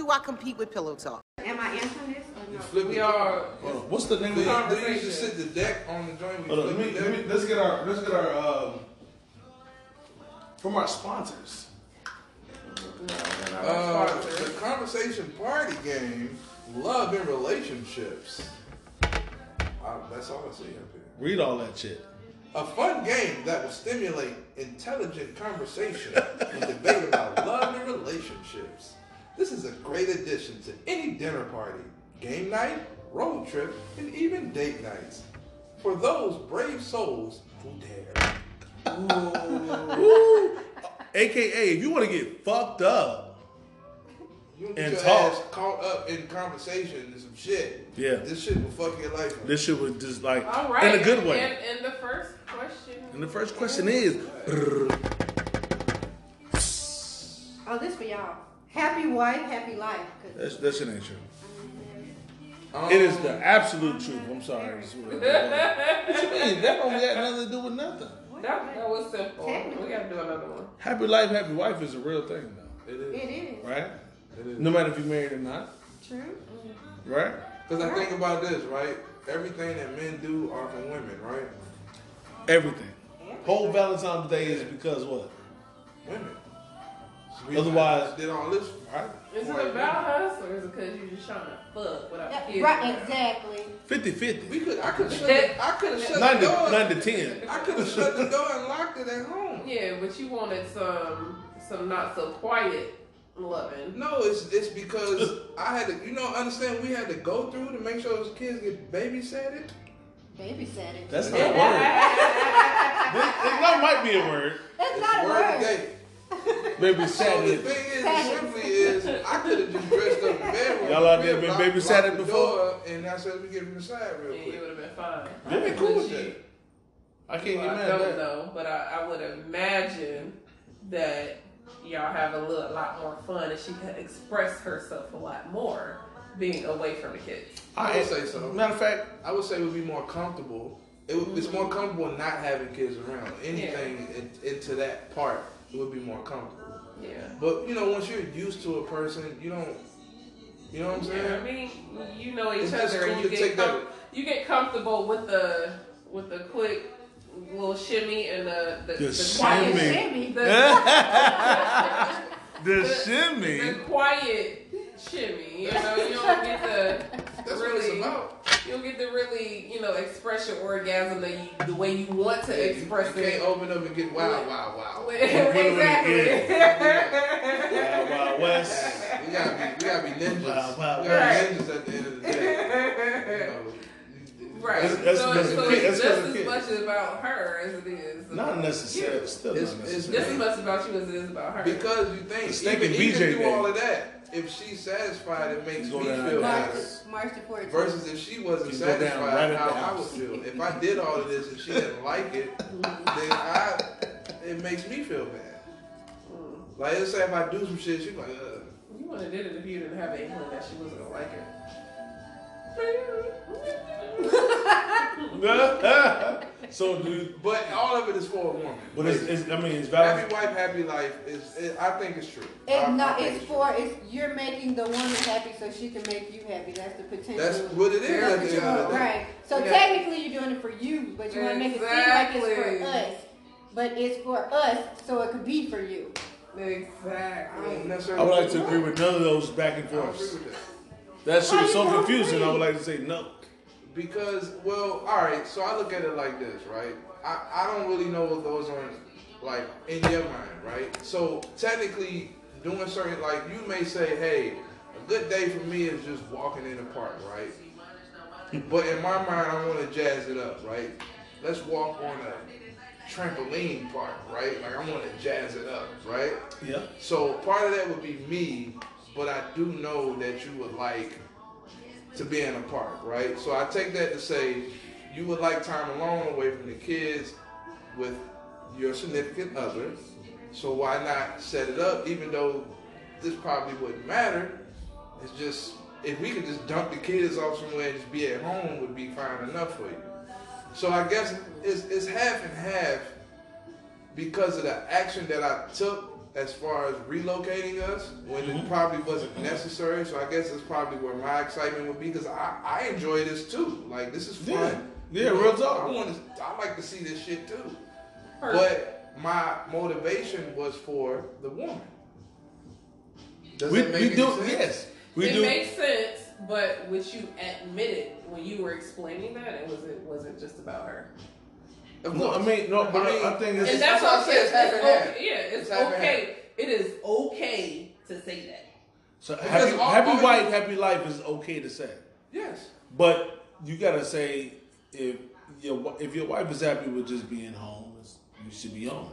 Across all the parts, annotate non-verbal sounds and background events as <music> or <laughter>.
do I compete with Pillow Talk? Am I answering this or no? Flip We are. Hold. What's the name Do of you, the do you just sit the deck on the joint? We Hold on, let me, let me, let's get our let's get our um, from our sponsors. Uh, the conversation party game, love and relationships. Uh, that's all I see up here. Read all that shit. A fun game that will stimulate intelligent conversation and debate about love and relationships. This is a great addition to any dinner party, game night, road trip, and even date nights. For those brave souls who dare. Ooh. <laughs> AKA, if you want to get fucked up, You don't And your talk. ass caught up in conversation and some shit. Yeah. This shit will fuck your life up. this shit was just like All right. in a good way. And, and the first question. And the first question is, Oh, this for y'all. Happy wife, happy life. that's that's an answer. Um, It is the absolute truth. I'm sorry. <laughs> What you mean? That don't got nothing to do with nothing. That, that was simple. We gotta do another one. Happy life, happy wife is a real thing, though. It is. It is. Right? It is. No matter if you're married or not. True. Right? Because I think about this, right? Everything that men do are for women, right? Everything. Whole Valentine's Day is because what? Women. Otherwise- I did all this. Right? Is it about us or is it because you're just trying to fuck without Yeah, kids? right, exactly. 50 50. We could. I could. Shut the, I could have shut 9 the to, door. 9 to 10. I could have shut the door and locked it at home. Yeah, but you wanted some some not so quiet loving. No, it's it's because I had to. You know, understand? We had to go through to make sure those kids get babysatted. Babysat it. That's <laughs> not a word. That, that might be a word. That's It's not a word word. Today. Maybe So the thing is, Sadness. simply is, I could have just dressed up in bedroom. Y'all out there been locked- babysatted locked before? And I said, we get from the side real Yeah, quick. it would have been fine. I'd be cool with that. I can't Well, get I don't that. know, but I, I would imagine that y'all have a little, lot more fun and she can express herself a lot more being away from the kids. I would say so. Matter of fact, I would say it would be more comfortable. It would, It's more mm-hmm. comfortable not having kids around. Anything in, into that part, it would be more comfortable. Yeah. But you know, once you're used to a person, you don't. You know what I'm saying? Yeah, I mean, you know each It's just other, and cool you to get take that- com- you get comfortable with the with the quick little shimmy and the the, The the quiet shimmy. <laughs> <laughs> Shimmy. the, the the shimmy. quiet shimmy. You know, you don't get the That's what really it's about. you don't get the really you know express your orgasm the, the way you want to Yeah, you- express you, it. can't open up and get wild, wow, wow. exactly. Wild Wild West. We gotta be, we gotta be ninjas. Wow, wow, we gotta right. be ninjas at the end of the day. <laughs> You know, Right. That's- that's so because so kid- it's that's just as of much about her as it is. Not necessarily. you. Still It's- not it's- Just as much about you as it is about her. Because you think The even, even BJ through day. all of that, if she's satisfied, it makes me feel that March, better. March the 14th. Versus if she wasn't You go down satisfied, right how the I would feel. If I did all of this and she didn't like it, then I, it makes me feel bad. Like let's say if I do some shit, she's like, Ugh. You wouldn't have did it if you didn't have an inkling that she wasn't gonna like it. <laughs> so, dude, but all of it is for a woman. but it's, it's, I mean, it's valid. happy valid. wife, happy life is. It, I think it's true. I- It's I not. think It's true. for. It's you're making the woman happy so she can make you happy. That's the potential. That's what it is That's at the end of the day. right. So Yeah. technically, you're doing it for you, but you want to make it seem like it's for us. But it's for us, so it could be for you. I Exactly. don't I would like to agree with none of those back and I that. That shit is Why so confusing. I would like to say no. Because, well, all right. So I look at it like this, right? I, I don't really know what goes on, like in your mind, right? So technically, doing certain like you may say, hey, a good day for me is just walking in the park, right? but in my mind, I want to jazz it up, right? Let's walk on a trampoline park, right? Like I want to jazz it up, right? Yeah. So part of that would be me, but I do know that you would like to be in a park, right? So I take that to say you would like time alone away from the kids with your significant other. So why not set it up, even though this probably wouldn't matter? It's just if we could just dump the kids off somewhere and just be at home would be fine enough for you. So I guess it's, it's half and half because of the action that I took as far as relocating us when Mm-hmm. it probably wasn't necessary. So I guess that's probably where my excitement would be because I, I enjoy this too. Like this is fun. Yeah. Yeah, You know, real talk. I want to. I like to see this shit too. Perfect. But my motivation was for the woman. Does we that make we any do sense? yes. We it do. makes sense, but would you admit it when you were explaining that it was it wasn't just about her? Of no, I mean no, but I mean, I, think it's And That's that's what I okay. said, it's half It's okay. Yeah, it's, It's okay. It is okay to say that. so Because happy, all- happy all wife, happy life is okay to say, Yes. but you gotta say if your if your wife is happy with just being home, you should be home.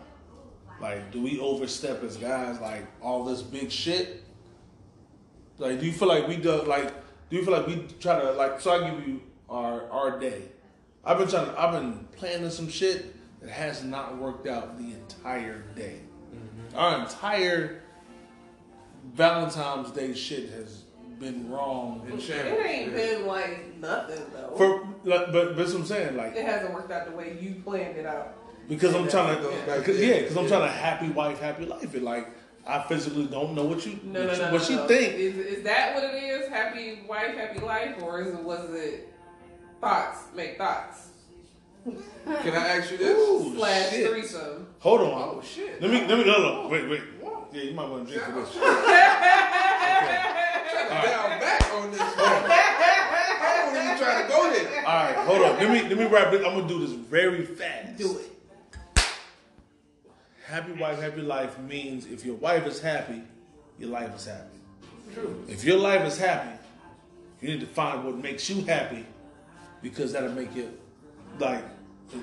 Like, do we overstep as guys? Like all this big shit. Like, do you feel like we do? Like, do you feel like we try to like? So I give you our our day. I've been trying. To, I've been planning some shit that has not worked out the entire day. Mm-hmm. Our entire Valentine's Day shit has been wrong. In It shambles. ain't been like nothing though. For like, but but that's what I'm saying. Like it hasn't worked out the way you planned it out. because I'm trying it goes to, back cause, there. yeah, because I'm trying to happy wife, happy life. It like I physically don't know what you No, what, no, you, no, what no, she no. think. Is, is that what it is? Happy wife, happy life, or is it was it thoughts make thoughts <laughs> Can I ask you this? Ooh, slash shit. threesome? Hold on. Oh shit. Let me let me no no wait wait. What? Yeah, you might want to drink for this. <laughs> Trying to down back on this. <laughs> one. I don't even try to go there. All right, hold on. Let me let me wrap it. I'm gonna do this very fast. Do it. Happy wife, happy life means if your wife is happy, your life is happy. True. If your life is happy, you need to find what makes you happy because that'll make you like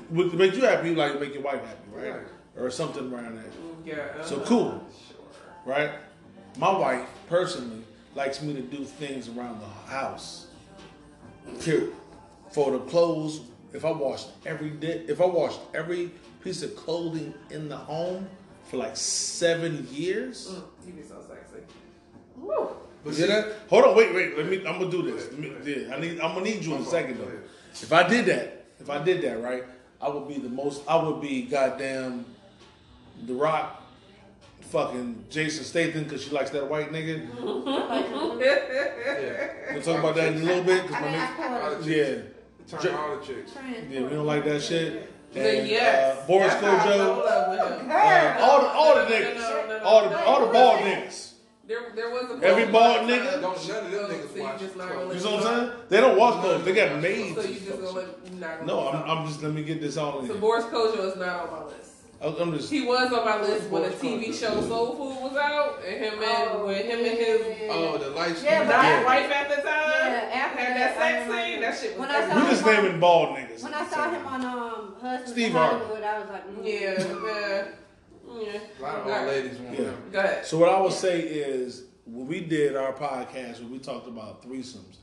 what make you happy, like make your wife happy, right? Right. Or something around that. Yeah. So uh-huh. cool. Sure. right? My wife personally likes me to do things around the house. Period. For the clothes, if I washed every day, if I washed every piece of clothing in the home for like seven years, Mm, you be so sexy. Woo. But you see, hear that? Hold on, wait, wait. Let me. I'm gonna do this. Me, yeah, I need. I'm gonna need you in a second though. If I did that, if I did that, right, I would be the most. I would be goddamn, The Rock, fucking Jason Statham because she likes that white nigga. <laughs> yeah. We'll talk about that in a little bit. Cause my nigga, yeah, Turn all the chicks. yeah, we don't like that shit. But And, yes. uh, Boris that's how I fell in Kodjoe, love uh, all the all the No, no, no, niggas, no, no, no, all the no. all the bald niggas. There, there was a Every bald nigga? in Don't none of them niggas So you watch just not clothes. gonna You know what I'm saying? They don't watch those. They got made. So you just gonna let not gonna No, I'm, I'm just let me get this all in. So Boris Kodjoe is not on my list. I'm I'm just He was on my list when the TV Kodjoe. show Soul Food was out, and him and Oh, when him and his Oh, the light skin. Yeah, Yeah. wife at the time Yeah, after had that, that sex remember scene. That shit was when I saw we just naming bald niggas. When I saw him on um Husbands Steve Harvey. Hollywood, I was like, mm. Yeah, yeah, yeah. A lot of old ahead. ladies want Yeah. them. Go ahead. So what I would say is when we did our podcast, when we talked about threesomes,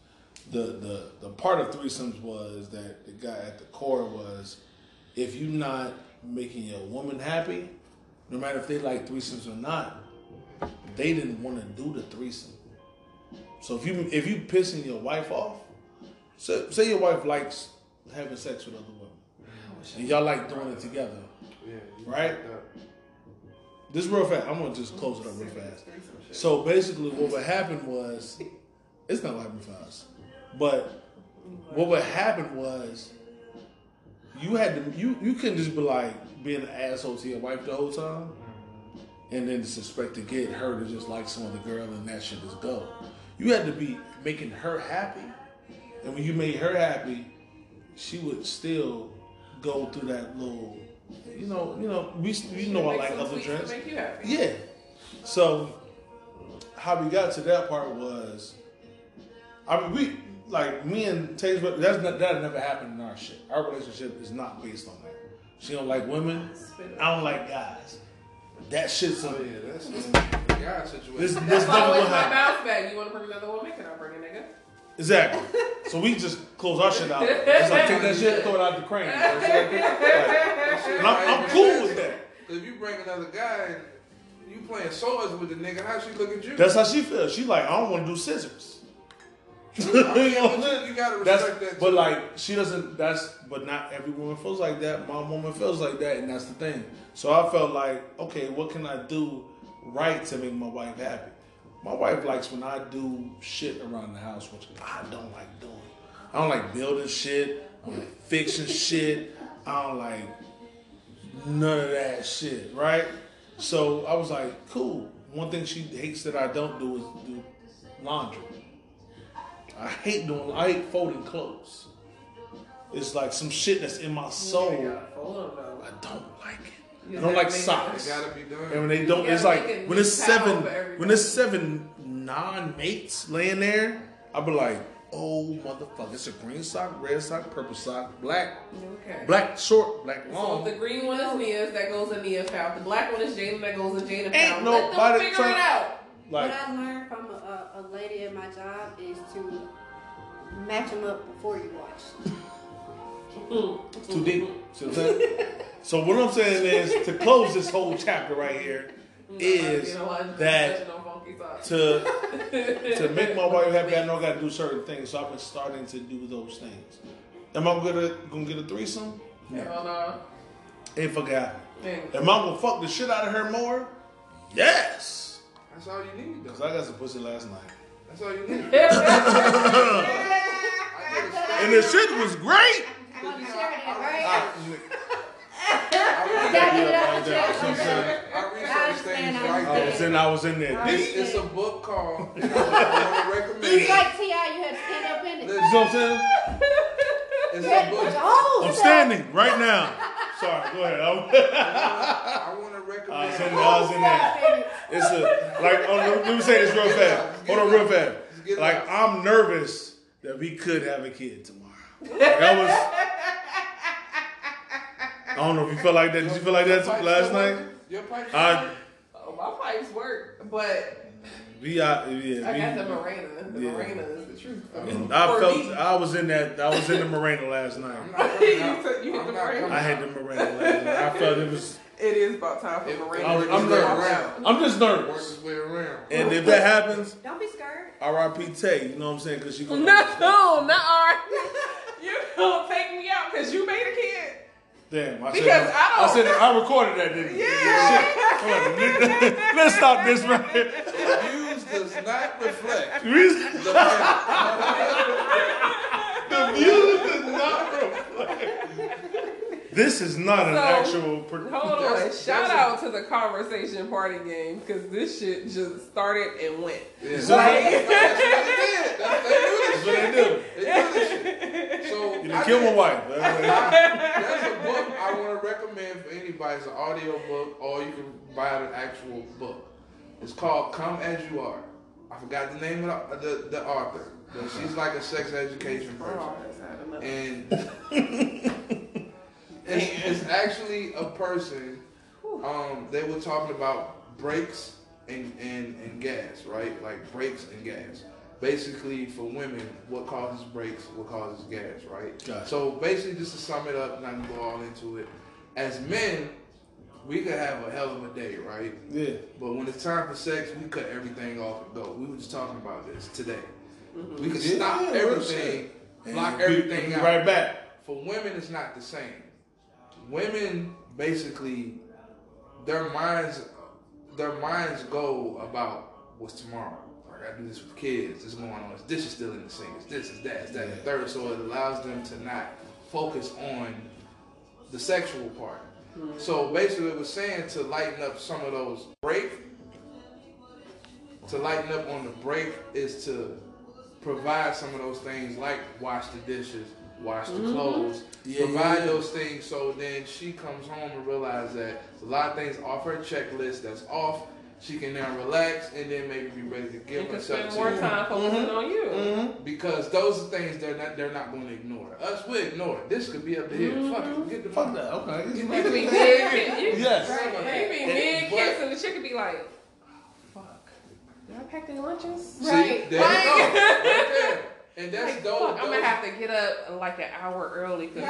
the the the part of threesomes was that the guy at the core was if you're not making your woman happy, no matter if they like threesomes or not, they didn't want to do the threesome. So if you if you pissing your wife off, so, say your wife likes having sex with other women, and y'all like doing it together. Yeah, you Right? This real fast. I'm gonna just close it up real fast. So basically, what would happen was, it's not what happened for us, but what would happen was, you had to you you couldn't just be like being an asshole to your wife the whole time, and then just expect to get her to just like some other girl and that shit just go. You had to be making her happy, and when you made her happy, she would still go through that little, you know, you know, we you know I Make like other tweets drinks. Make you happy. Yeah. So how we got to that part was, I mean, we like me and Taylor. but That's not, that never happened in our shit. Our relationship is not based on that. She don't like women. I don't like guys. That shit's Oh yeah, that's the guy situation. this. This That's never always gonna my happen. bounce back. You want to bring another woman? Can I bring a nigga? Exactly. So we just close our shit out. <laughs> It's like take that shit, throw it out the crane. You know what I'm? Like, and I'm, I'm cool with that. If you bring another guy and you playing swords with the nigga, how she look at you? That's how she feels. She like, I don't want to do scissors. <laughs> you I'm but saying? you, you gotta That's respect that. but like she doesn't. That's but not every woman feels like that. My woman feels like that, and that's the thing. So I felt like, okay, what can I do right to make my wife happy. My wife likes when I do shit around the house, which I don't like doing. I don't like building shit. I don't like fixing shit. I don't like none of that shit, right? So I was like, cool. One thing she hates that I don't do is do laundry. I hate doing. I hate folding clothes. It's like some shit that's in my soul. You gotta fold them, though. I don't like it. You I don't like make it- It socks. gotta be done. And when they don't, it's like when it's seven, when it's seven non-mates laying there, I'll be like, oh motherfucker, it's a green sock, red sock, purple sock, black, Okay. black short, black long. if the green one is Nia's, that goes in Nia's pouch. The black one is Jaden, that goes in Jaden's Ain't pouch. Let nobody them figure trying- it out. Like, what I learned from a, a, a lady at my job is to match them up before you wash. <laughs> it's too deep. See what I'm saying? so what I'm saying is to close this whole chapter right here mm-hmm. is You know what? that Touching on funky socks. to <laughs> to make my wife happy, I know I got to do certain things. So I've been starting to do those things. Am I gonna gonna get a threesome? Hell no. Ain't fucking happen. And Am I gonna fuck the shit out of her more? Yes. That's all you need, Cause. I got some pussy last night, That's all you need. <laughs> and the shit was great. <laughs> I want to share that, right? I, You gotta get it out the I, chest. I researched things right I was there. in. I was in there. Right. deep. It's, it's a book called, and <laughs> I want recommend It's it. like Ti, you had to stand up in it. You know what I'm saying? It's You had a to put book. your I'm up. standing right now. Sorry, go ahead. I want to I was recommend in. I was in there. It's a like. Oh, let let me say this real fast. Hold on, real fast. get Like. I'm nervous that we could have a kid tomorrow. Like, I was. I don't know if you felt like that. Did you feel like that Pipes last night? Your pipes I- oh, my pipes work, but We out. Yeah. I we- got the Mirena. The Yeah. Mirena is the truth. I mean, I felt me. I was in that. I was in the Mirena last night. I'm not coming out. You said you hit the not I had the Mirena last night. I felt it was. It is about time for It- Mirena. I'm, works I'm its way nervous. around. I'm just Works nervous. its way around. And if that happens, Don't be scared. R.I.P. Tay. You know what I'm saying? Because she gonna. No, not alright. <laughs> You gonna take me out because you made a kid. Damn. I Because said, I don't- I said I recorded that, didn't you? Yeah. Shit. <laughs> Let's stop this right here. Views does not reflect The reason- <laughs> the views does not reflect. This is not an So- actual. Pro- Hold on. That's- Shout that's a- out to the conversation party game because this shit just started and went. Yeah. So- That's what it did. That's, they do That's what they do. This shit. So You I done killed my wife. That's a book I want to recommend for anybody. It's an audio book, or you can buy an actual book. It's called "Come as You Are." I forgot the name of the, the, the author, but she's like a sex education oh, person. Oh, that's had enough. and <laughs> it's, it's actually a person. Um, they were talking about brakes and, and and gas, right? Like brakes and gas. Basically, for women, what causes brakes, what causes gas, right? Gotcha. So basically, just to sum it up, not to go all into it. As men, we could have a hell of a day, right? Yeah. But when it's time for sex, we cut everything off and go. We were just talking about this today. We could Yeah, stop everything, block And be- everything be out. Right back. For women, it's not the same. Women basically, their minds, their minds go about what's tomorrow. Like I gotta do this with kids. This is going on. This dish is still in the sink. It's this, is that, it's that, and third. So it allows them to not focus on the sexual part. So basically, it was saying to lighten up some of those break. To lighten up on the break is to provide some of those things like wash the dishes, wash the mm-hmm. clothes, Yeah, provide yeah. those things so then she comes home and realizes that a lot of things off her checklist that's off. She can now relax and then maybe be ready to give You can herself spend more you. time focusing mm-hmm. on you. Mm-hmm. Because those are things they're not they're not going to ignore. Us we ignore it. This could be up to here. Fuck it. Mm-hmm. Get the Fuck that. Okay. Get You the- can be mid, <laughs> you, Yes. you be And- mid kiss and the chick could be like, "Fuck, did I pack their lunches?" See, Right. there you go. Right there. And that's Like, those. fuck, I'm gonna have to get up like an hour early because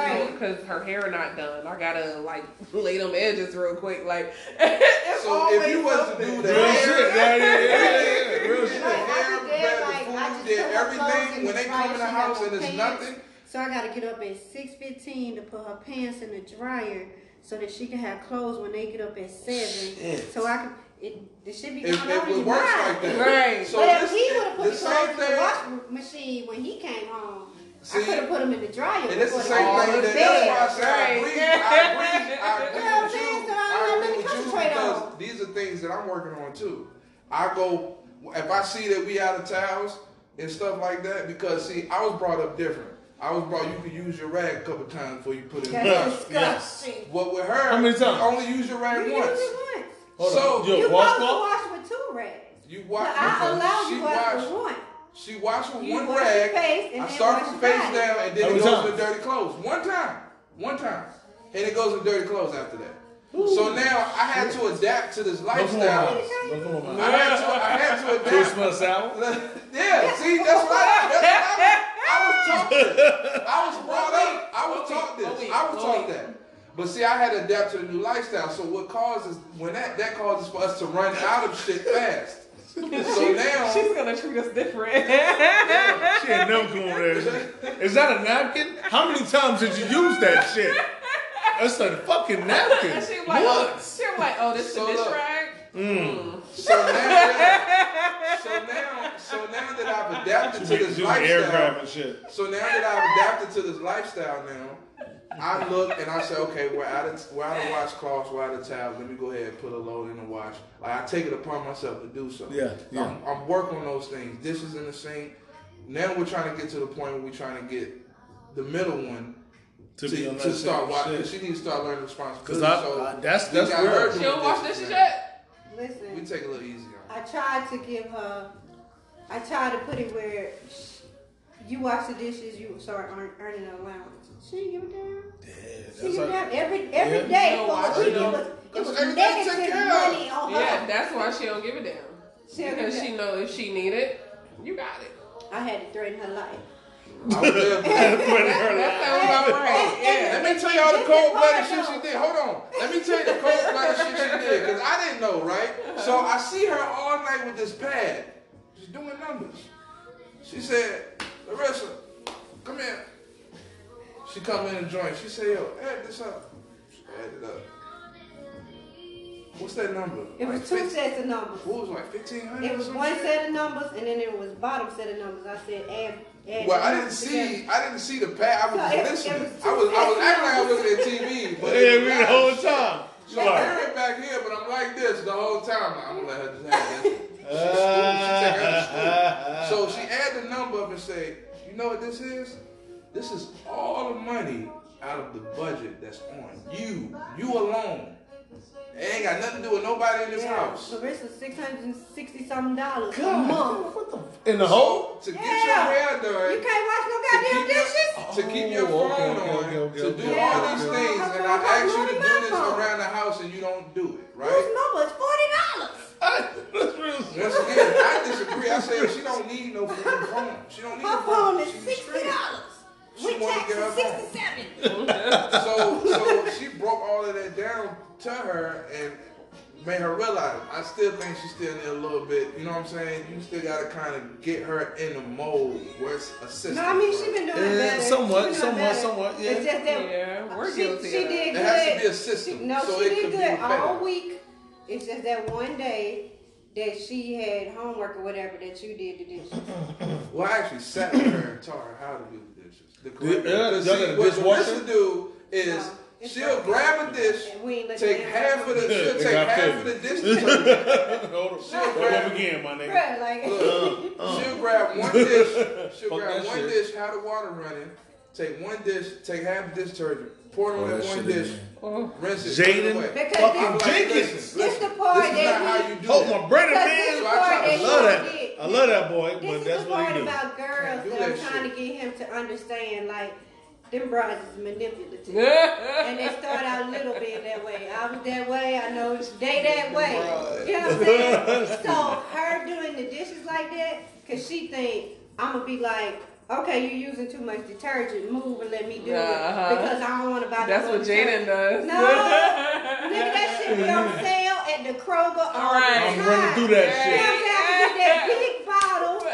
Right. her hair not done. I gotta like <laughs> lay them edges real quick. Like, <laughs> it's So if you was to do that, Real shit. Yeah, yeah, yeah, yeah, yeah. Real shit. Like, I hair, be prepared there, the like, I just did put her clothes everything. When they come in the house and no it's nothing, So I gotta get up at six fifteen to put her pants in the dryer so that she can have clothes when they get up at seven. Shit. So I can it the shit be It, going it on in would your work mind. like that. Right. So but if he would have put the the, clothes in the thing. washing machine when he came home, I could have put him in the dryer. and it's the same they All thing. went That, to that's bed. why I say I Right. agree. I agree. I <laughs> agree You know what I'm with saying? you. So I I don't agree really with you concentrate because on. these are things that I'm working on too. I go if I see that we out of towels and stuff like that because see I was brought up different. I was brought you could use your rag a couple times before you put it in the That's dryer. disgusting. What with her, How many times? you only use your You rag use once. It once. Hold So- on. You You wash to wash with two rags. You But watch. I allow you wash wash. with one. She washed with You one wash your rag. face and I then start wash from face body. down and then How it goes times? to dirty clothes. One time. One time. And it goes to dirty clothes after that. So now I had to adapt to this Don't come on, lifestyle. Miles. Don't come on, I had to I had to Do you adapt. smell sour? <laughs> yeah, see, that's what I, that's what I, I was taught this. I was brought up. I was taught this. I was taught that. But see, I had to adapt to the new lifestyle. So what causes when that that causes for us to run out of shit fast. <laughs> So now She's gonna treat us different. <laughs> She ain't never come over there. Is that a napkin? How many times did you use that shit? That's a fucking napkin. And <laughs> she was like, oh, she was like, oh, this So is this look. rag. Mm. So now, that, so now, so now that I've adapted to this lifestyle, grabbing shit. so now that I've adapted to this lifestyle now, I look and I say, okay, we're out of we're out of washcloths, we're out of towels. Let me go ahead and put a load in the wash. Like I take it upon myself to do so. Yeah, yeah. I'm, I'm working on those things. Dishes in the sink. Now we're trying to get to the point where we're trying to get the middle one To to, be to start same watching because she needs to start learning responsibility. Cause I, so I that's we that's got her real. doing She don't wash dishes dishes Listen. We take a little easy on. I tried to give her. I tried to put it where sh- you wash the dishes, you start earning an allowance. She didn't give a damn. Yeah, She didn't give a like, damn. Every every Yeah. day No, for why a she week, it don't? was it Because was everything negative money on her. Yeah, that's why she don't give a damn. She Because give she know if she need it, you got it. I had to threaten her life. I was there. That sounds about right. Yeah. Let me tell you all the cold blooded shit she did. Hold on. Let me tell you the cold blooded shit she did. Because I didn't know, right? So I see her all night with this pad. Just doing numbers. She said, Larissa, come here. She come in and join. She said, yo, add this up. She added it up. What's that number? It was Like two 15 sets of numbers. What was it, like 1500 It was one set of numbers, and then it was bottom set of numbers. I said add. add Well, I didn't see. together. I didn't see the pad. I was So it- it listening. was I was. I was two acting like I was looking at TV. <laughs> But yeah, it we was the whole time. So I heard it back here, but I'm like this the whole time. I'm gonna let her just have this. <laughs> She take her to school. <laughs> So she add the number up and say, you know what this is? This is all the money out of the budget that's on you. You alone. It ain't got nothing to do with nobody in this Yeah, house. is six hundred and sixty something dollars a God, month. what the in the hole? So, to get your hair done. You can't wash no to goddamn your, dishes. to keep your Oh, phone okay, on, okay, okay, to do okay. all these things, That's and I ask you to do about. this around the house and you don't do it, right? Whose right? number is forty dollars? That's real shit. Once again, I disagree. I said she don't need no phone. She don't need Her a phone is She's sixty straight. dollars. She With wanna get her is sixty-seven. <laughs> So, so she broke all of that down to her and made her realize. I still think she's still need a little bit. You know what I'm saying? You still gotta kind of get her in the mold where it's assistant. No, I mean she's been doing Yeah, better. somewhat, doing somewhat, better. somewhat, yeah. It's just that Yeah, we're she, guilty she of that. did It has to be a system, no, so she it did could good better. all week. It's just that one day that she had homework or whatever that you did the dishes. Well, I actually sat with her and taught her how to do the dishes. The correct Yeah, because y'all see, what dishwasher? Larissa do is No, she'll right. grab a dish, And we ain't let take half of the, Yeah, she'll <laughs> take half paid. of the dish detergent. <laughs> Hold on. She'll Hold grab- again, my nigga. Bruh, like <laughs> Uh, She'll grab one dish. She'll Fuck grab one shit. dish, have the water running. Take one dish, take half the dish detergent, pour it Oh, on that that one dish, Oh. rinse it, put it Jaden away. Because fucking Jenkins. This listen, the part is that not how you do Oh, my Brennan Because man. the I part that I she love that. Did. I love that boy, This but is that's the what part he do. about girls Can't do that I'm trying shit. to get him to understand. Like, them bras is manipulative. <laughs> and they start out a little bit that way. I was that way. I know they that way. You know what I'm saying? <laughs> so her doing the dishes like that, cause she think I'm gonna be like, okay, you're using too much detergent. Move and let me do Uh-huh. it because I don't want to buy. That's what Jaden does. No, nigga, that shit be on sale at the Kroger all Right. the I'm time. running through that You know shit. what I'm saying? I get that big bottle.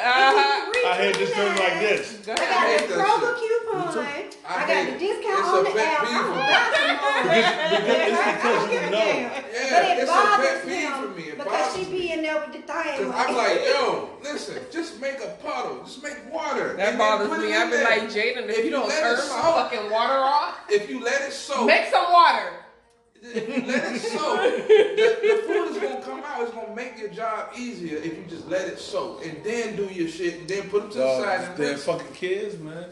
Uh-huh. I had this turn like this. Go I got hate the that Kroger shit. coupon. I I, got the discount on the app. peeve I'm for gonna buy some more. Because, because it's because don't you give a know. damn. Yeah, But it it's a bothers pet peeve for me. If Because she be in there with the thing. I'm like, yo, listen, just make a puddle, just make water. That bothers me. I've been like, Jaden, if, If you you don't let it turn my fucking water off, if you let it soak, make some water. If you let it soak, <laughs> the, the food is gonna come out. It's gonna make your job easier if you just let it soak and then do your shit and then put them to the Dog, side and they're fucking kids, man.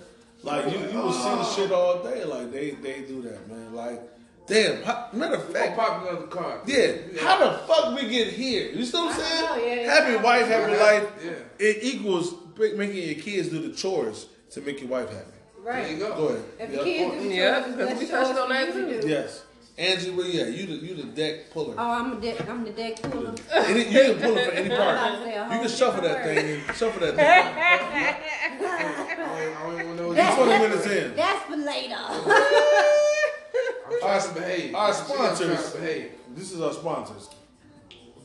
Like you, you will see the ah. shit all day. Like they, they do that, man. Like, damn. How, matter of I'll fact, pop another card. yeah. How the fuck we get here? You see what I'm saying? know, yeah, happy wife, happy Yeah. life. Yeah. It equals making your kids do the chores to make your wife happy. There you Right. go. Go ahead. If Yeah. the kids do Yeah, chores, because that's we touched chores on for that you to too. do. Yes. Angie, well, yeah, you the you the deck puller. Oh, I'm a deck. I'm the deck puller. Any, you can pull it for any I'm <laughs> part. to say a You whole can shuffle that different thing and shuffle that <laughs> thing. I don't, even know what That's you're 20 talking minutes in. That's for later. <laughs> I'm trying to behave. Our You I'm trying sponsors. to behave. This is our sponsors.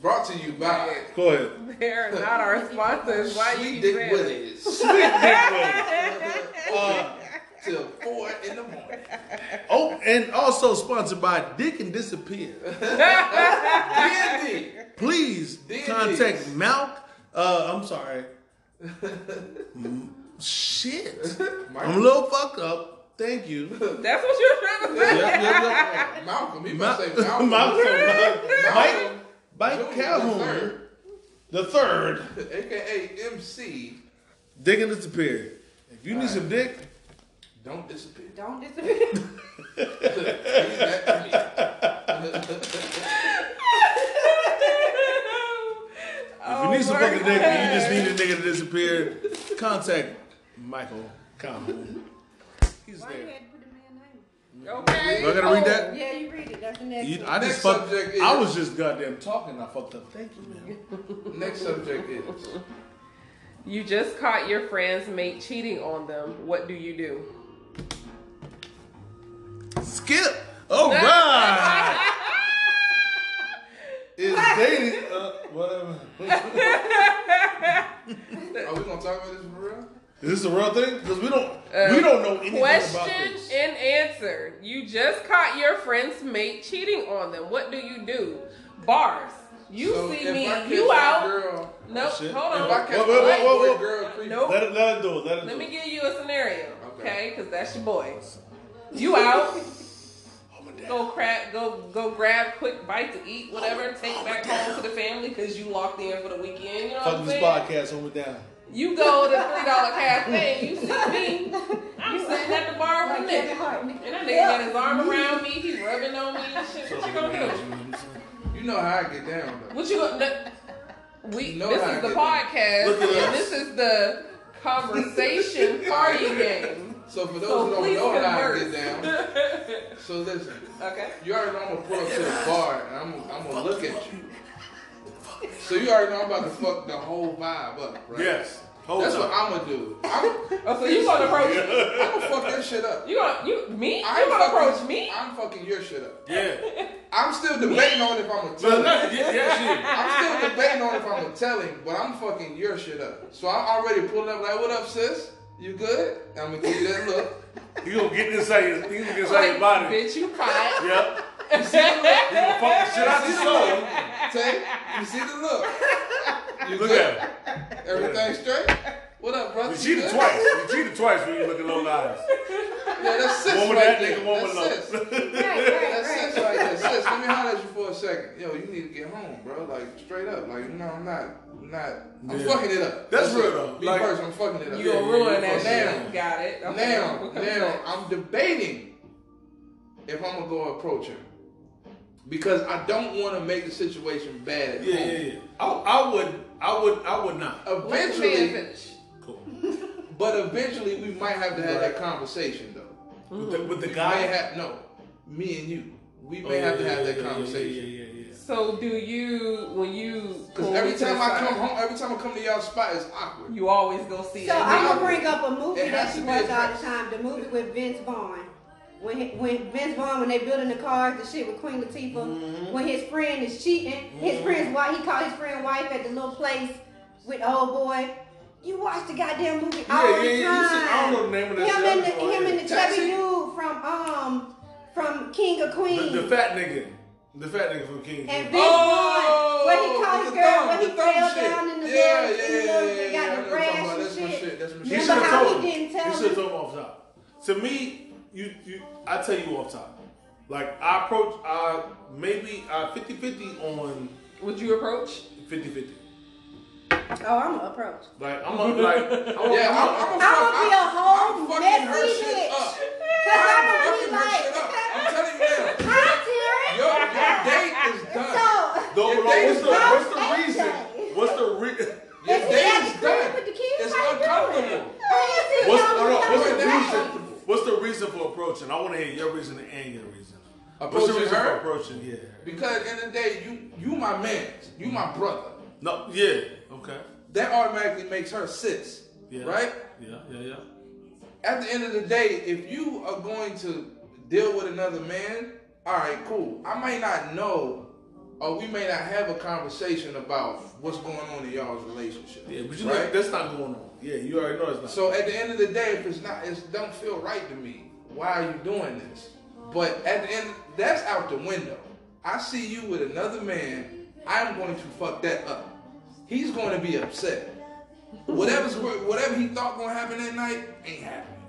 Brought to you by Go ahead. They're not our sponsors. Why you Sweet keep Dick saying it? Willies. Sweet Dick Willie. Uh, Till four in the morning. oh, and also sponsored by Dick and Disappear. <laughs> Candy. Please D&D. contact Malk. Uh, I'm sorry. Shit. I'm a little fucked up. Thank you. That's what you're trying to say. Yep, yep, yep. Malcolm. He Ma- say Malcolm. <laughs> Malcolm. Mike, Malcolm Mike Jr. the Calhoun, third, the third, AKA MC. Dick and Disappear. If you need some dick, Don't disappear. Don't disappear. Leave that to me. if you need some oh, fucking dick and you just need a nigga to disappear, contact Michael Calhoun. He's Why there. had to put the man's name? Okay. Do I gotta read that? Oh, yeah, you read it. That's the next You, one. I just Next fucked. subject is- I was just goddamn talking. I fucked up. Thank you, man. <laughs> Next subject is You just caught your friend's mate cheating on them. What do you do? Skip. All right. <laughs> Is dating uh, whatever? Are we gonna talk about this for real? Is this a real thing? Because we don't Uh, we don't know anything about Question this. and answer. You just caught your friend's mate cheating on them. What do you do? Bars. You So see me, I you out. Girl, Nope, Shit. hold if on. I catch Whoa, my whoa, whoa, whoa. girl creeping, Nope. Let it let it do it. Let it Let do me it. give you a scenario, Okay. okay? Because that's your boy. You out, Oh, my dad. Go crap, go go grab quick bite to eat, whatever. Take back home to the family because you locked in for the weekend. You know what I'm this podcast. Hold it down. You go to three dollar cafe, you see me. I'm sitting at the bar with a Like Kevin nigga, and that nigga got his arm around me. He rubbing on me and shit. What you gonna do? you know how I get down though. What you gonna? We You know this is the podcast, and this is the conversation party game. So for those So who don't please know how I converse. get down, <laughs> so listen. Okay. You already know I'm gonna pull up to the bar and I'm, I'm gonna look at you. So you already know I'm about to fuck the whole vibe up, right? Yes. Hold That's on. what I'm gonna do. I'm, Oh, so you gonna approach? I'm gonna fuck this shit up. You gonna you me? You I'm gonna fucking- approach me? I'm fucking your shit up. Yeah. <laughs> I'm still debating on if I'm gonna tell Well, him. no, yeah, yeah, I'm still debating on if I'm gonna tell him, but I'm fucking your shit up. So I'm already pulling up like, what up, sis? You good? I'm gonna give you that look. <laughs> You gonna get this out your, you gonna get this out Like, your body. bitch, you caught. Yep. You see the look? You gonna fuck the shit out your soul. Tay, you see the look? You Look good? at it. Everything straight? What up, brother? You cheated good? twice. You cheated twice when you look at those eyes. Yeah, that's sis One with right that there. nigga, one with that's sis. <laughs> Right, right, That's right. sis right there. Sis, let me holler at you for a second. Yo, you need to get home, bro. Like straight up. Like, you know, I'm not, I'm not. I'm Yeah. fucking it up. That's real, though. Me Like- personally, I'm fucking it up. You gonna Yeah, ruin that yeah. shit. Got it. Okay. Now, now. I'm debating if I'm gonna go approach him because I don't want to make the situation bad. At Yeah, home. yeah, yeah. I, I would, I would, I would not. Let the Eventually, finish. Cool. <laughs> but eventually, we might have to have that conversation though. With the, with the guy. may have no, me and you. We Oh, may yeah, have to yeah, have that yeah, yeah, conversation. Yeah, yeah, yeah, yeah. So do you when you Because every time I come home, every time I come to y'all spot, it's awkward. you always go see So that I'm gonna bring up a movie It has that to you be watch all the time. The movie with Vince Vaughn. When he, when Vince Vaughn when they building the cars, the shit with Queen Latifah. Mm-hmm. When his friend is cheating, his friend's wife. He called his friend wife at the little place with the old boy. You watch the goddamn movie all Yeah, the yeah, yeah, you time. I don't know the name of that him shit. and the, I just know him and the Taxi? chubby dude from um from King of The, Queens. the fat nigga. The fat nigga from King. And Big Oh, Boy, when he called the the girl, thumb, when he the thumb fell shit. down in the Yeah, yeah, yeah, yeah, little, yeah, got I the know brass what you're talking about. and That's my shit. shit. That's my shit. Remember how told he him. didn't tell He should have told him off top. To me, you you I tell you off top. Like I approach I maybe uh 50-50 on Would you approach? 50-50. Oh, I'm gonna approach. Like I'm a, like I'm <laughs> Yeah, I'm, I'm I'm, a, a I'm gonna be a I'm whole fucking her messy bitch. <laughs> Cause I'm I'm gonna be like. I'm telling you now. <laughs> hi, Terry. Your, your date is done. So, no, Your no, date is done. what's the reason? What's the reason? <laughs> Your Is date is done. with the kids? It's How uncomfortable. Yes, he What's, no, no, what's the reason? What's the reason for approaching? I want to hear your reason and your reason. What's the Approaching reason for approaching? Yeah. Because at the end of the day, you you my man. You my brother. No. Yeah. Okay. That automatically makes her sis. Yeah. Right? Yeah. Yeah. Yeah. At the end of the day, if you are going to deal with another man, all right, cool. I might not know, or we may not have a conversation about what's going on in y'all's relationship. Yeah. But you right? know, that's not going on. Yeah. You already know it's not. So at the end of the day, if it's not, it don't feel right to me. Why are you doing this? But at the end, that's out the window. I see you with another man. I'm going to fuck that up. He's going to be upset. Whatever's whatever he thought going to happen that night ain't happening.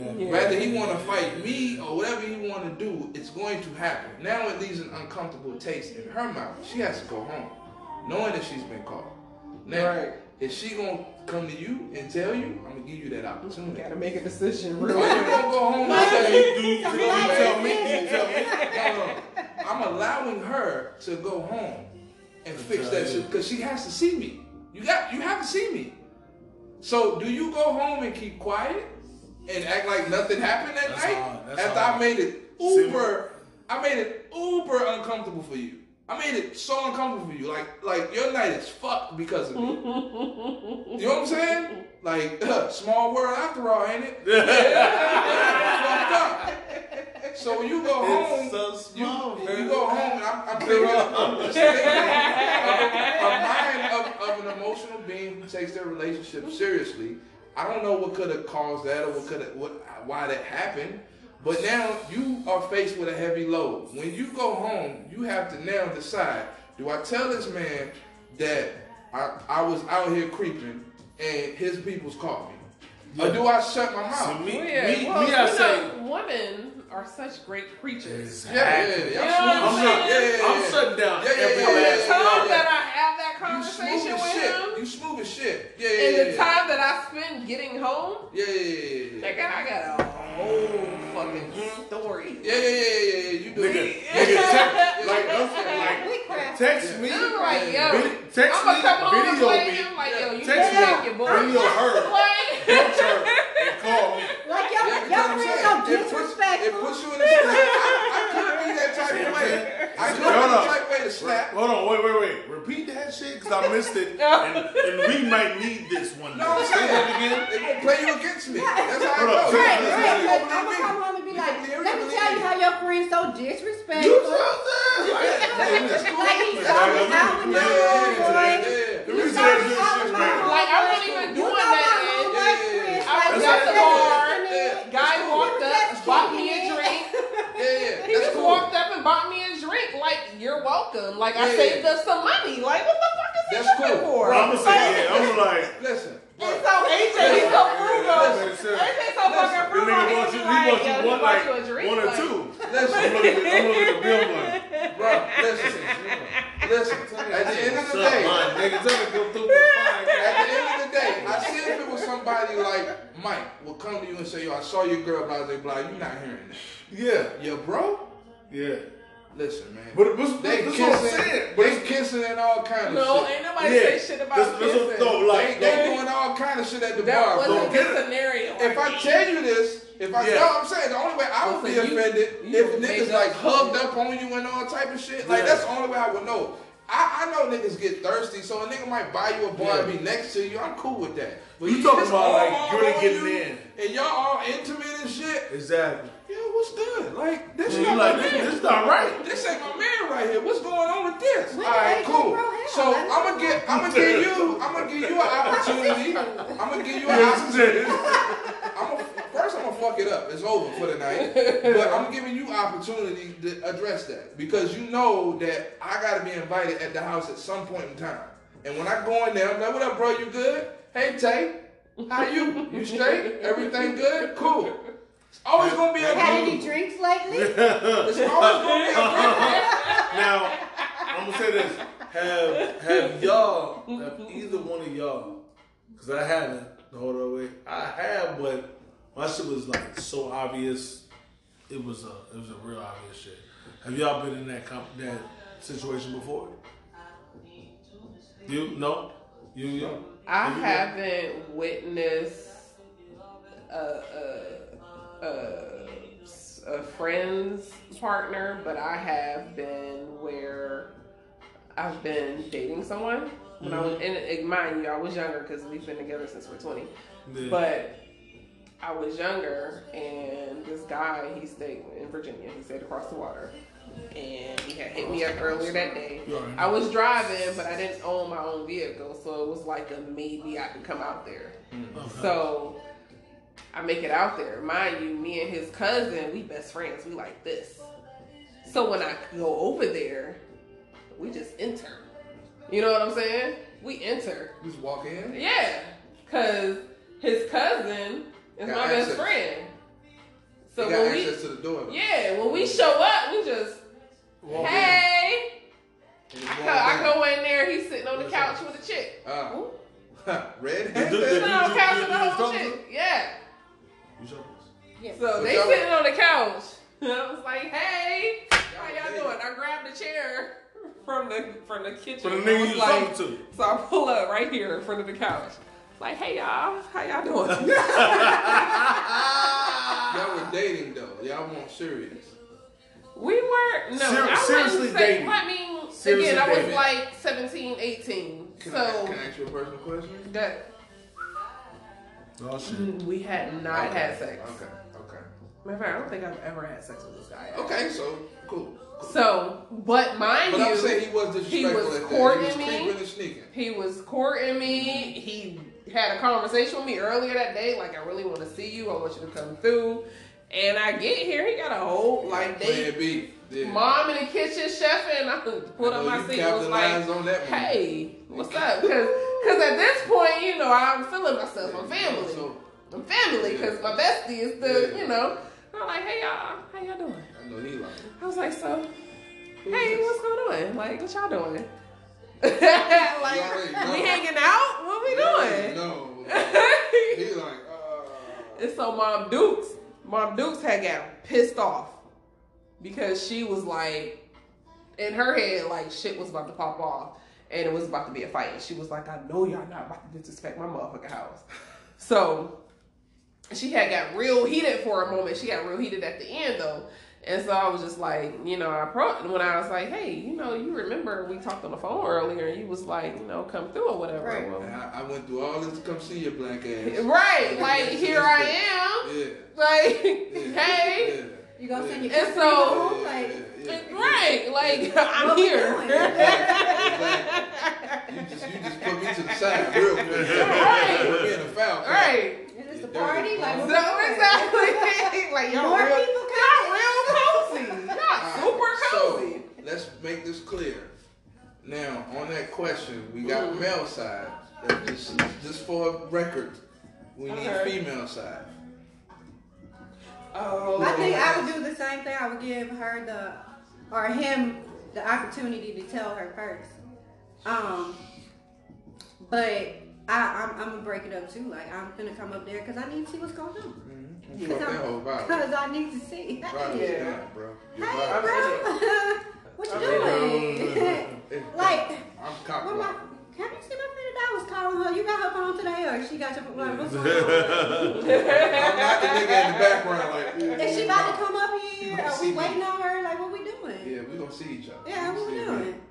Ain't going. Yeah. Whether he want to fight me or whatever he want to do, it's going to happen. Now it leaves an uncomfortable taste in her mouth. She has to go home, knowing that she's been caught. Now, Right. is she gonna come to you and tell you? I'm gonna give you that opportunity. Gotta make a decision Or real you quick. gonna go home and say, you, do you, do you tell me? You tell me? <laughs> no, no, I'm allowing her to go home and fix that shit because she has to see me. You got, you have to see me. So do you go home and keep quiet and act like nothing happened that That's night hard. That's after hard. I made it uber? I made it uber uncomfortable for you. I made it so uncomfortable for you. Like, like your night is fucked because of me. <laughs> you know what I'm saying? Like, <laughs> small world after all, ain't it? <laughs> fucked up. So when you go home, It's so small, you, man. you go home, and I'm, I'm thinking, I'm just thinking of a mind of, of an emotional being who takes their relationship seriously. I don't know what could have caused that or what could have, what, why that happened. But now you are faced with a heavy load. When you go home, you have to now decide: Do I tell this man that I, I was out here creeping and his people's caught me, or do I shut my So mouth? me, Well, yeah, me, well, me, I you say. women are such great creatures. Yeah, yeah, yeah. You know I'm what I'm smooth as shit. saying? Yeah, yeah, yeah. I'm shutting down Yeah, yeah, every yeah, yeah, last the time yeah. that I have that conversation with shit. him, You smooth as shit. Yeah, yeah, and yeah. the time that I spend getting home, Yeah, yeah, yeah, yeah, yeah. I got a whole fucking story. Yeah, yeah, yeah, yeah, yeah. You do. Nigga, Yeah, nigga, <laughs> yeah, text, like, like, text me, I'm like, yo, vid- text I'm gonna come home and video play me, him. Like, yo, you text me, take your boy. video her, <laughs> Like, text her, and call me. Like your, Yeah, your because I'm friends it puts, it puts you in a slap. I, I could be that type of way. I could be Hold the on. type of way to slap. Hold on, wait, wait, wait. Repeat that shit because I missed it, and, and we might need this one day. No, I'm saying that again. They gonna play you against me. That's how Hold it up. goes. Right, right. You Like, gonna I'm gonna come home and be like, let me me. tell you how your friend's so You disrespectful. know what I'm saying? Like, That's cool. Like he's Yeah, showing yeah, out with my yeah, homeboy. yeah, yeah. The You reason showing that this out shit, cool. walked up and bought me a drink. Like, you're welcome. Like, I Yeah. saved us some money. Like, what the fuck is he That's tripping cool. for? Bro, I'm gonna say, yeah, I'm like, Listen, bro. So AJ, he's so frugal. Listen, AJ so fucking the frugal. nigga He wants you, he like, wants you one, like, you a drink. one or like, two. Listen. <laughs> I'm looking at, I'm the bill money. <laughs> Bro, listen, listen. At the end of the day, man? Nigga, tell me to come through for fine. at the end of the day, I see if it was somebody like Mike will come to you and say, "Yo, I saw your girl, blah blah blah." You not hearing that? Yeah, Your bro? Yeah. Listen, man. But what's, they that's what I'm kissing, saying. But they kissing and all kind of No, shit. No, ain't nobody yeah, say shit about that's, that's what, kissing. no, They, like, they no, doing all kind of shit at the that bar, wasn't bro. The scenario. If I tell you this, if I Yeah. know what I'm saying, the only way I would be Listen, you- offended you if made niggas like hugged up on you and all type of shit. Like Yeah. that's the only way I would know. I, I know niggas get thirsty, so a nigga might buy you a bar and be next to you. I'm cool with that. But You talking about, all like, on really you, getting in. and y'all all intimate and shit. exactly. Yo, what's good? Like this You ain't like, my this, man. this is not right. This ain't my man right here. What's going on with this? All right, cool. So I'm gonna get, I'm gonna give you, I'm gonna give you an <laughs> opportunity. I'm gonna give you an opportunity. I'm gonna, first, I'm gonna fuck it up. It's over for the night. but I'm giving you opportunity to address that because you know that I gotta be invited at the house at some point in time. And when I go in there, I'm like, "What up, bro? You good? Hey, Tay, how you? You straight? Everything good? Cool." It's always gonna be a Had any drinks lately? <laughs> It's always gonna be a group. Now, I'm gonna say this: Have have y'all, have either one of y'all, because I haven't the whole other way. I have, but my shit was like so obvious. It was a it was a real obvious shit. Have y'all been in that comp- that situation before? You no, you you. I You- haven't witnessed a, a, a, a friend's partner, but I have been where I've been dating someone. When I was, mm-hmm. and, and mind you, I was younger because we've been together since we're 20. Yeah. But I was younger, and this guy, he stayed in Virginia. He stayed across the water. And he had hit me up earlier that day. You already know. I was driving, but I didn't own my own vehicle, so it was like a maybe I could come out there. Mm. So I make it out there. Mind you, me and his cousin, we best friends. We like this. So when I go over there, we just enter. You know what I'm saying? We enter. Just walk in. Yeah, cause his cousin is Got my best friend. So got when we, access to the door. yeah, when we show up, we just Walk hey. And I go, I in. go in there. He's sitting on the What's couch with a chick. Uh, red Did- did- Sitting on the you- couch you- with you a whole chick. Yeah. You sure? Yeah. So So they y'all- sitting on the couch. And <laughs> I was like, hey, how y'all doing? I grabbed a chair <laughs> from the from the kitchen. For the nigga you was like- to. So I pull up right here in front of the couch. Like, hey y'all, how y'all doing? <laughs> <laughs> Y'all were dating though. Y'all weren't serious. we were no, Ser- I seriously wouldn't say, dating. I mean, Seriously again, I was dating. like 17, 18. Can, so I, can I ask you a personal question? that Oh shit. we had not Okay, had sex. Okay. Okay. Matter of fact, I don't think I've ever had sex with this guy. Okay. So cool. cool. So, but mind But you, I'm saying he was disrespectful. he was at that. courting He was me. and sneaking. He was courting me. He had a conversation with me earlier that day, like I really want to see you. I want you to come through. And I get here, he got a whole like they. Yeah. mom in the kitchen chefing. And I put I up my seat. and Was like, hey, what's up? Because at this point, you know, I'm feeling myself. I'm family. So, I'm family because my bestie is the, Yeah. you know. I'm like, hey y'all, how y'all doing? I know he like. I was like, so, who's hey, this? what's going on? Like, what y'all doing? <laughs> like, already know. we hanging out? What we doing? No. <laughs> he like. Uh, And so Mom Dukes, Mom Dukes had got pissed off because she was like, in her head, like shit was about to pop off and it was about to be a fight. And she was like, I know y'all not about to disrespect my motherfucking house. So she had got real heated for a moment. She got real heated at the end though. And so I was just like, you know, I pro when I was like, hey, you know, you remember we talked on the phone earlier and you was like, you know, come through or whatever. Right. Well, I, I went through all this to come see your black ass. <laughs> Right, like here I am. Yeah. Like, <laughs> yeah, hey, Yeah. You gonna send your And so- home? Like, yeah, yeah. right, like <laughs> I'm What we here. doing? You just you just put me to the side real quick. Right. Put me in a foul. right. is this the party? Like, bum. So exactly, like y'all More people y'all real cozy, y'all Alright, super cozy. So let's make this clear. Now, on that question, we got male side. Just, just for record, we need Okay. female side. Oh, I think I would do the same thing. I would give her the, or him, the opportunity to tell her first. Um, but I, I'm, I'm gonna break it up too. Like I'm gonna come up there because I need to see what's going on. Mm-hmm. Fuck that whole vibe. Because I need to see. Vibe Hey, Yeah. down, bro. Your hey, vibe- bro. <laughs> what you I'm doing? <laughs> like, I'm cock what my, blocking. have you seen my friend that I was calling her? You got her phone today, or she got your like, what's going on? I'm not the nigga in the background like. ooh, Is she about to come up here? Are we waiting on her? Like, what we doing? Yeah, we gonna see each other. Yeah, what we doing? me. <laughs>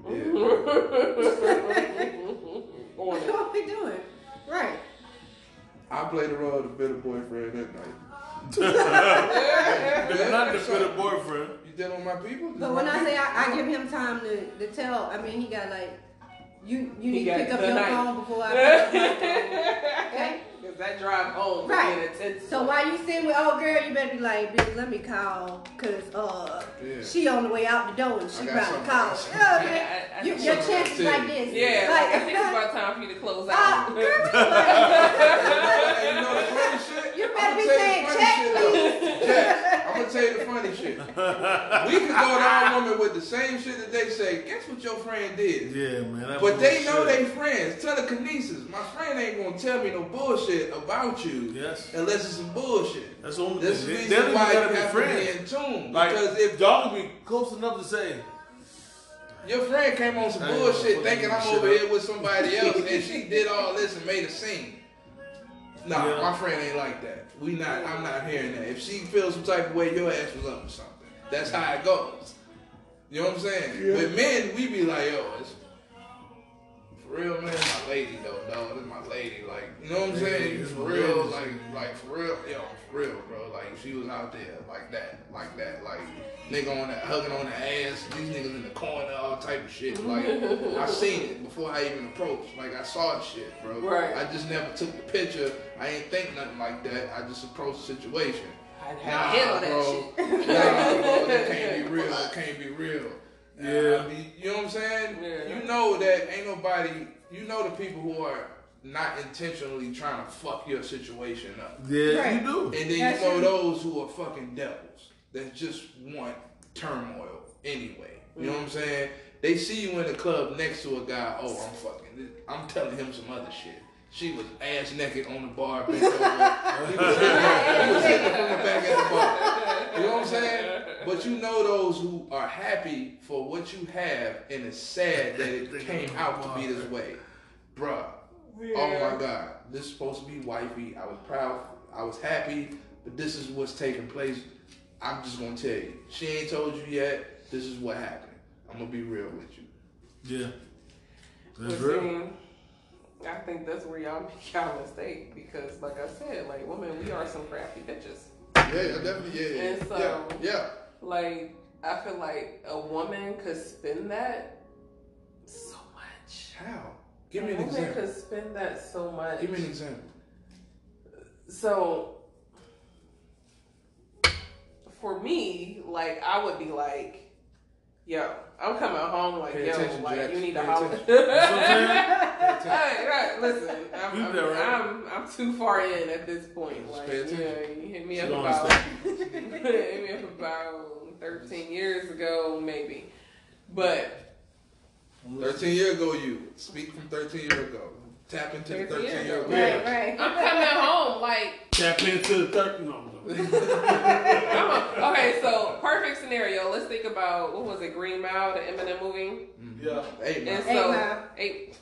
On it. <laughs> what we doing? Right. I played the role of the bitter boyfriend that night. Not the bitter boyfriend. You dealing with my people? But when I say I, I give him time to, to tell, I mean he got like you you He need to pick up your night. phone before I <laughs> pick up my phone. Okay? <laughs> Cause that drive home would Right. be. So while you sitting with old girl, you better be like, bitch, let me call, cause uh, Yeah. she on the way out the door and she I got about to call. else. You know what I Yeah, mean? I- I You, your something chances else like this. yeah, like, like, I think it's about time for you to close Uh, out. girl, we like, you know the shit? <laughs> You I'ma be tell saying the funny check, shit, though. <laughs> Jack, I'm gonna tell you the funny shit. We could go to our woman with the same shit that they say. Guess what your friend did? Yeah, man. that But they know bullshit. they friends. Telekinesis. My friend ain't gonna tell me no bullshit about you Yes. unless it's some bullshit. That's the only This is the They- reason they why you gotta be have friends. to be in tune. Like, because if if y'all be close enough to say, your friend came on some bullshit thinking I'm over here with somebody <laughs> else and she did all this and made a scene. Nah, Yeah. my friend ain't like that. We not. I'm not hearing that. If she feels some type of way, your ass was up or something. That's how it goes. You know what I'm saying? Yeah. But men, we be like, yo, it's real, man. My lady though, dog. This my lady. Like, you know what I'm saying? it's for real, like, like for real, yo, for real, bro. Like, she was out there like that, like that, like nigga on that, hugging on the ass. These niggas in the corner, all type of shit. Like, I seen it before I even approached. Like, I saw the shit, bro. Right. I just never took the picture. I ain't think nothing like that. I just approached the situation. I'd Nah, have to that bro. shit. Nah, bro, that <laughs> can't be real. It can't be real. Yeah. I mean, you know what I'm saying? Yeah. You know that ain't nobody. You know the people who are not intentionally trying to fuck your situation up, yeah, Right. you do. and then That's you know true. those who are fucking devils that just want turmoil anyway. You know what I'm mm. saying? They see you in the club next to a guy. Oh, I'm fucking. I'm telling him some other shit. She was ass naked on the bar, bent over. He was hitting her- he was hitting her from the back at the bar. You know what I'm saying? But you know those who are happy for what you have, and it's sad that it <laughs> came out to be this way, bruh. Oh my God, this is supposed to be wifey. I was proud. I was happy, but this is what's taking place. I'm just gonna tell you. She ain't told you yet. This is what happened. I'm gonna be real with you. Yeah. That's But real. see, I think that's where y'all <laughs> make y'all mistake because, like I said, like women, we are some crafty bitches. Yeah, yeah, definitely. Yeah, yeah, And so- yeah, yeah. Like I feel like a woman could spend that so much. How? Give me an a woman example. could spend that so much. Give me an example. So for me, like I would be like, yo, I'm coming home like, Pay yo, like Jax. you need to Pay holler. attention. That's what I'm saying? <laughs> Right, listen, I'm, I'm, there, right? I'm, I'm too far in at this point. Just Like, pay attention. yeah, you hit me She up about, understand. <laughs> hit me up about 13 years ago, maybe. But 13 year ago, you speak from 13 year ago. Tap into the 13 13 year year ago. ago. Right, right. I'm coming home like, Tap into the third. No, no. <laughs> Okay, so perfect scenario. Let's think about what was it, Green Mile, the Eminem movie, mm-hmm. Yeah. Hey, and man, Eight so Mile. eight.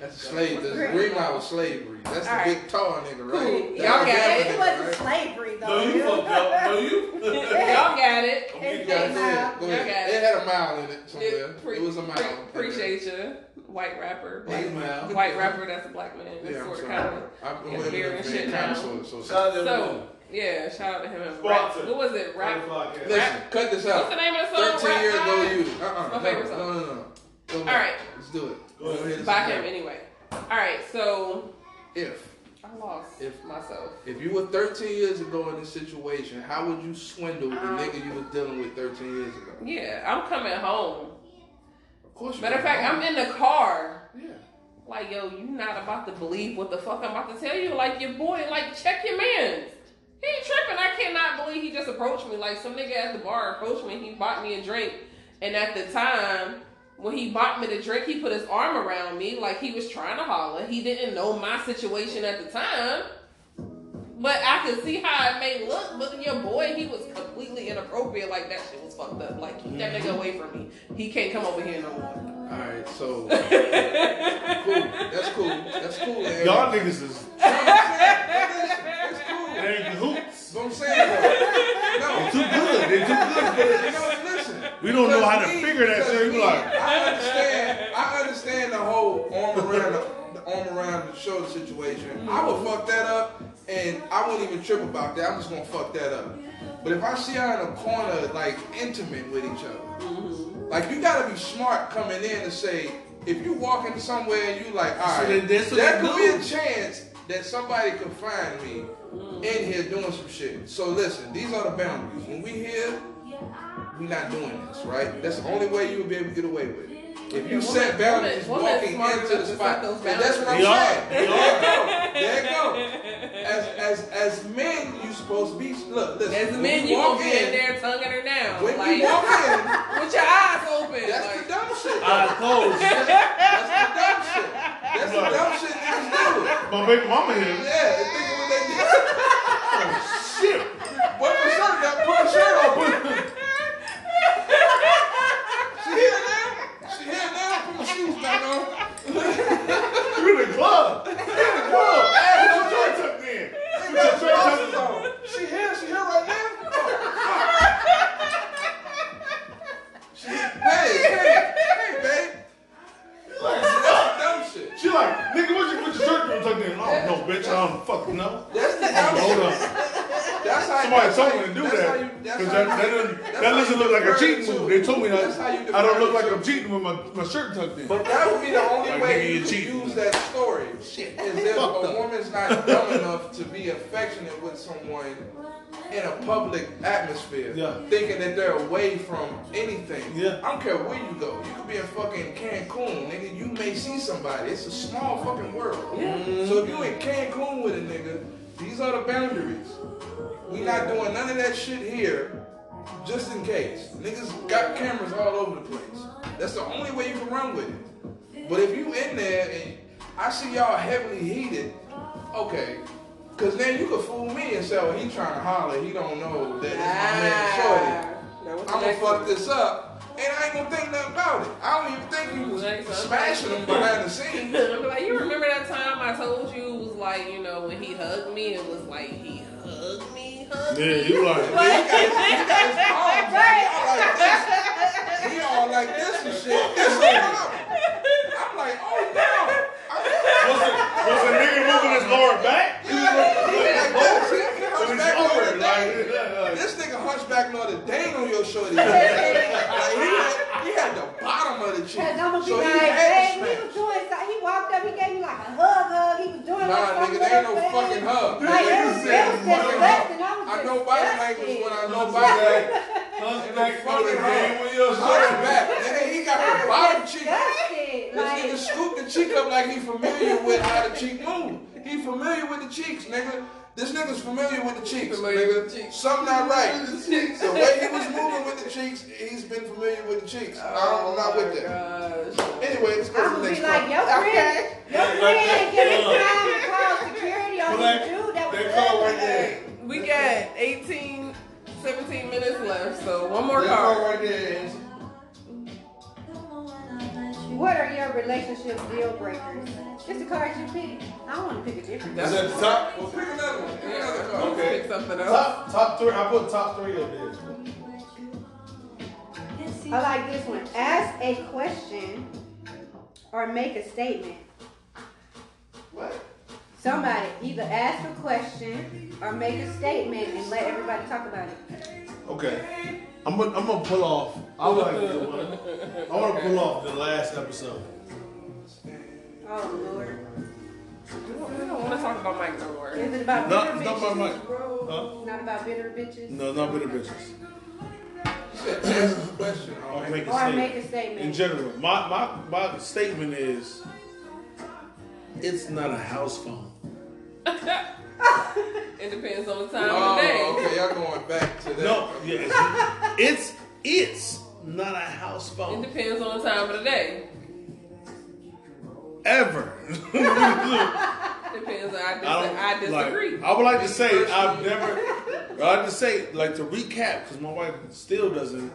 that's a slave. That's Green Green Mile was slavery. That's the All right. big tall nigga, right? Cool. Y'all got it. It wasn't right? slavery though. No, you fucked up. No, you. <laughs> <laughs> Y'all got it. It's You eight got it. Go mile. Go Y'all ahead. got it. It had a mile in it somewhere. It, pre- it was a mile. pre- appreciate you, white rapper. Eight Mile. White rapper that's a black man. That's Yeah, I'm sort of sorry. kind of. I've been Yeah, with beer him and shit now. of so, so, Shout So yeah, shout out to him. and Rap. What was it? Rap. Podcast. Listen, cut this out. What's the name of the song? 13 years ago, you. Uh-uh. my no, favorite no, song. no, no. Go All back. right. Let's do it. Go ahead. By him anyway. All right, so If I lost If- myself. if you were 13 years ago in this situation, how would you swindle the Um, nigga you was dealing with 13 years ago? Yeah, I'm coming home. Of course. Matter of fact, I'm in the car. Yeah. Like, yo, you not about to believe what the fuck I'm about to tell you. Like, your boy, like, check your mans. He tripping. I cannot believe he just approached me. Like, some nigga at the bar approached me. He bought me a drink. And at the time, when he bought me the drink, he put his arm around me like he was trying to holler. He didn't know my situation at the time. But I could see how it may look. But your boy, he was completely inappropriate. Like, that shit was fucked up. Like, keep that nigga mm-hmm. away from me. He can't come over here no more. All right. So <laughs> cool. That's cool. That's cool. Larry. Y'all niggas is That's cool. they ain't hoops. That's what I'm saying though. No. Too good. They too good. You listen. We don't know how to me- figure that shit. We like, I understand. I understand the whole arm around the, the arm around the shoulder situation. I would fuck that up, and I won't even trip about that. I'm just gonna fuck that up. But if I see her in a corner, like intimate with each other, like you gotta be smart coming in to say. If you walk into somewhere and you like, all So right, then that's there could do. be a chance that somebody could find me in here doing some shit. So listen, these are the boundaries. When we here, we not doing this, right? That's the only way you will be able to get away with it. If you Yeah, set boundaries woman- walking smart into the spot, and that's what I'm saying. There you go. There you go. As as as men, you supposed to be. Look, listen. As a when man, you walk gonna be in in, there tonguing her down. When like, you walk in, <laughs> with your eyes open. that's like, the dumb shit. Eyes closed. That's the dumb shit. That's the dumb shit niggas do. My baby mama here. Yeah, they think what they did. Shit. What the shirt got? Put the shirt on. She here now? She here now? Put my shoes back on. You in the club. You in the club. Hey, put your shirt tucked in. Put your shirt tucked in. on. She here? She here right now? She, hey, hey, hey, babe. That's dumb shit. She like, nigga, what you put your shirt tucked in? Oh, no, bitch, I don't fucking know. That's the dumb Hold shit. on. That's how Somebody that's told how me to you- do that's that. how you- that's Because how that, doesn't, that doesn't look like a divert cheating move. They told me that That's how you I don't look like. I'm cheating with my, my shirt tucked in. But that would be the only Like, way nigga, you you could cheating. use that story. Shit. Is if a up. woman's not dumb enough to be affectionate with someone in a public atmosphere, Yeah. thinking that they're away from anything. Yeah. I don't care where you go. You could be in fucking Cancun, nigga. You may see somebody. It's a small fucking world. Yeah. So if you in Cancun with a nigga, these are the boundaries. We not doing none of that shit here, just in case. Niggas got cameras all over the place. That's the only way you can run with it. But if you in there and I see y'all heavily heated, okay. Cause then you could fool me and say, oh, he trying to holler. He don't know that it's my man ah. Shorty. Now, I'm gonna fuck one? this up, and I ain't gonna think nothing about it. I don't even think you was Next one. smashing him behind the scenes. <laughs> Like, you remember that time I told you it was like, you know, when he hugged me, it was like he hugged me, hugged Yeah, me. you like, <laughs> He got his, he got his arms like, he all like this. He all like this and shit. It's. I'm like, oh no. Was it, was the nigga moving his lower back? He was he like, oh, oh, like this. He, he with his hunchback lower, Notre Dame. This nigga hunchback Notre Dame on your shorty. <laughs> like, he, had, he had the bottom of the cheek. Cause I'm gonna be So he like, had hey, he was doing something. He walked up, he gave me like a hug, hug. He was doing Nah, like nigga, there ain't no fucking hug. Like, it was, Nigga, it was fucking hug. disgusting. I was I know body language when I know body Hunchback, language. hunchback Ain't no fucking Dame with your Hunchback. shirt. back. Nigga, he got the bottom was cheek. disgusted. This nigga Like, scooped the cheek up like he familiar with how the cheek move. He familiar with the cheeks, nigga. This nigga's familiar with the cheeks, Familiar nigga. the cheeks. Something not right. <laughs> The way he was moving with the cheeks, he's been familiar with the cheeks. I'm not with that. that. Anyway, let's go I'm to the gonna next be like, one. your friend, your friend ain't giving Yeah. time to call security on Well, this dude that was that call right there. We got 18, 17 minutes left, so one more That card. card right there is- What are your relationship deal breakers? Just the cards you pick. I want to pick a different. Is that the top? Well, pick another one. Pick another card. Okay. pick something else. Top, top three. I put top three up there. I like this one. Ask a question or make a statement. What? Somebody either ask a question or make a statement and let everybody talk about it. Okay. I'm gonna, I'm gonna pull off. I like that one. I want to pull off the last episode. Oh Lord. I don't want to talk about Mike no more. Is it about No, bitter it's not bitches? about Mike. Huh? Not about bitter bitches? No, not bitter bitches. You said ask a question. Or make a Or statement. make a statement. In general, my, my my statement is, it's not a house phone. <laughs> It depends on the time of the Oh, day. okay. Y'all going back to that. No, yeah, it's it's it's not a house phone. It depends on the time of the day. ever. <laughs> Depends. I, dis- I, I disagree. Like, I would like to say I've never. I'd like to say like to recap because my wife still doesn't.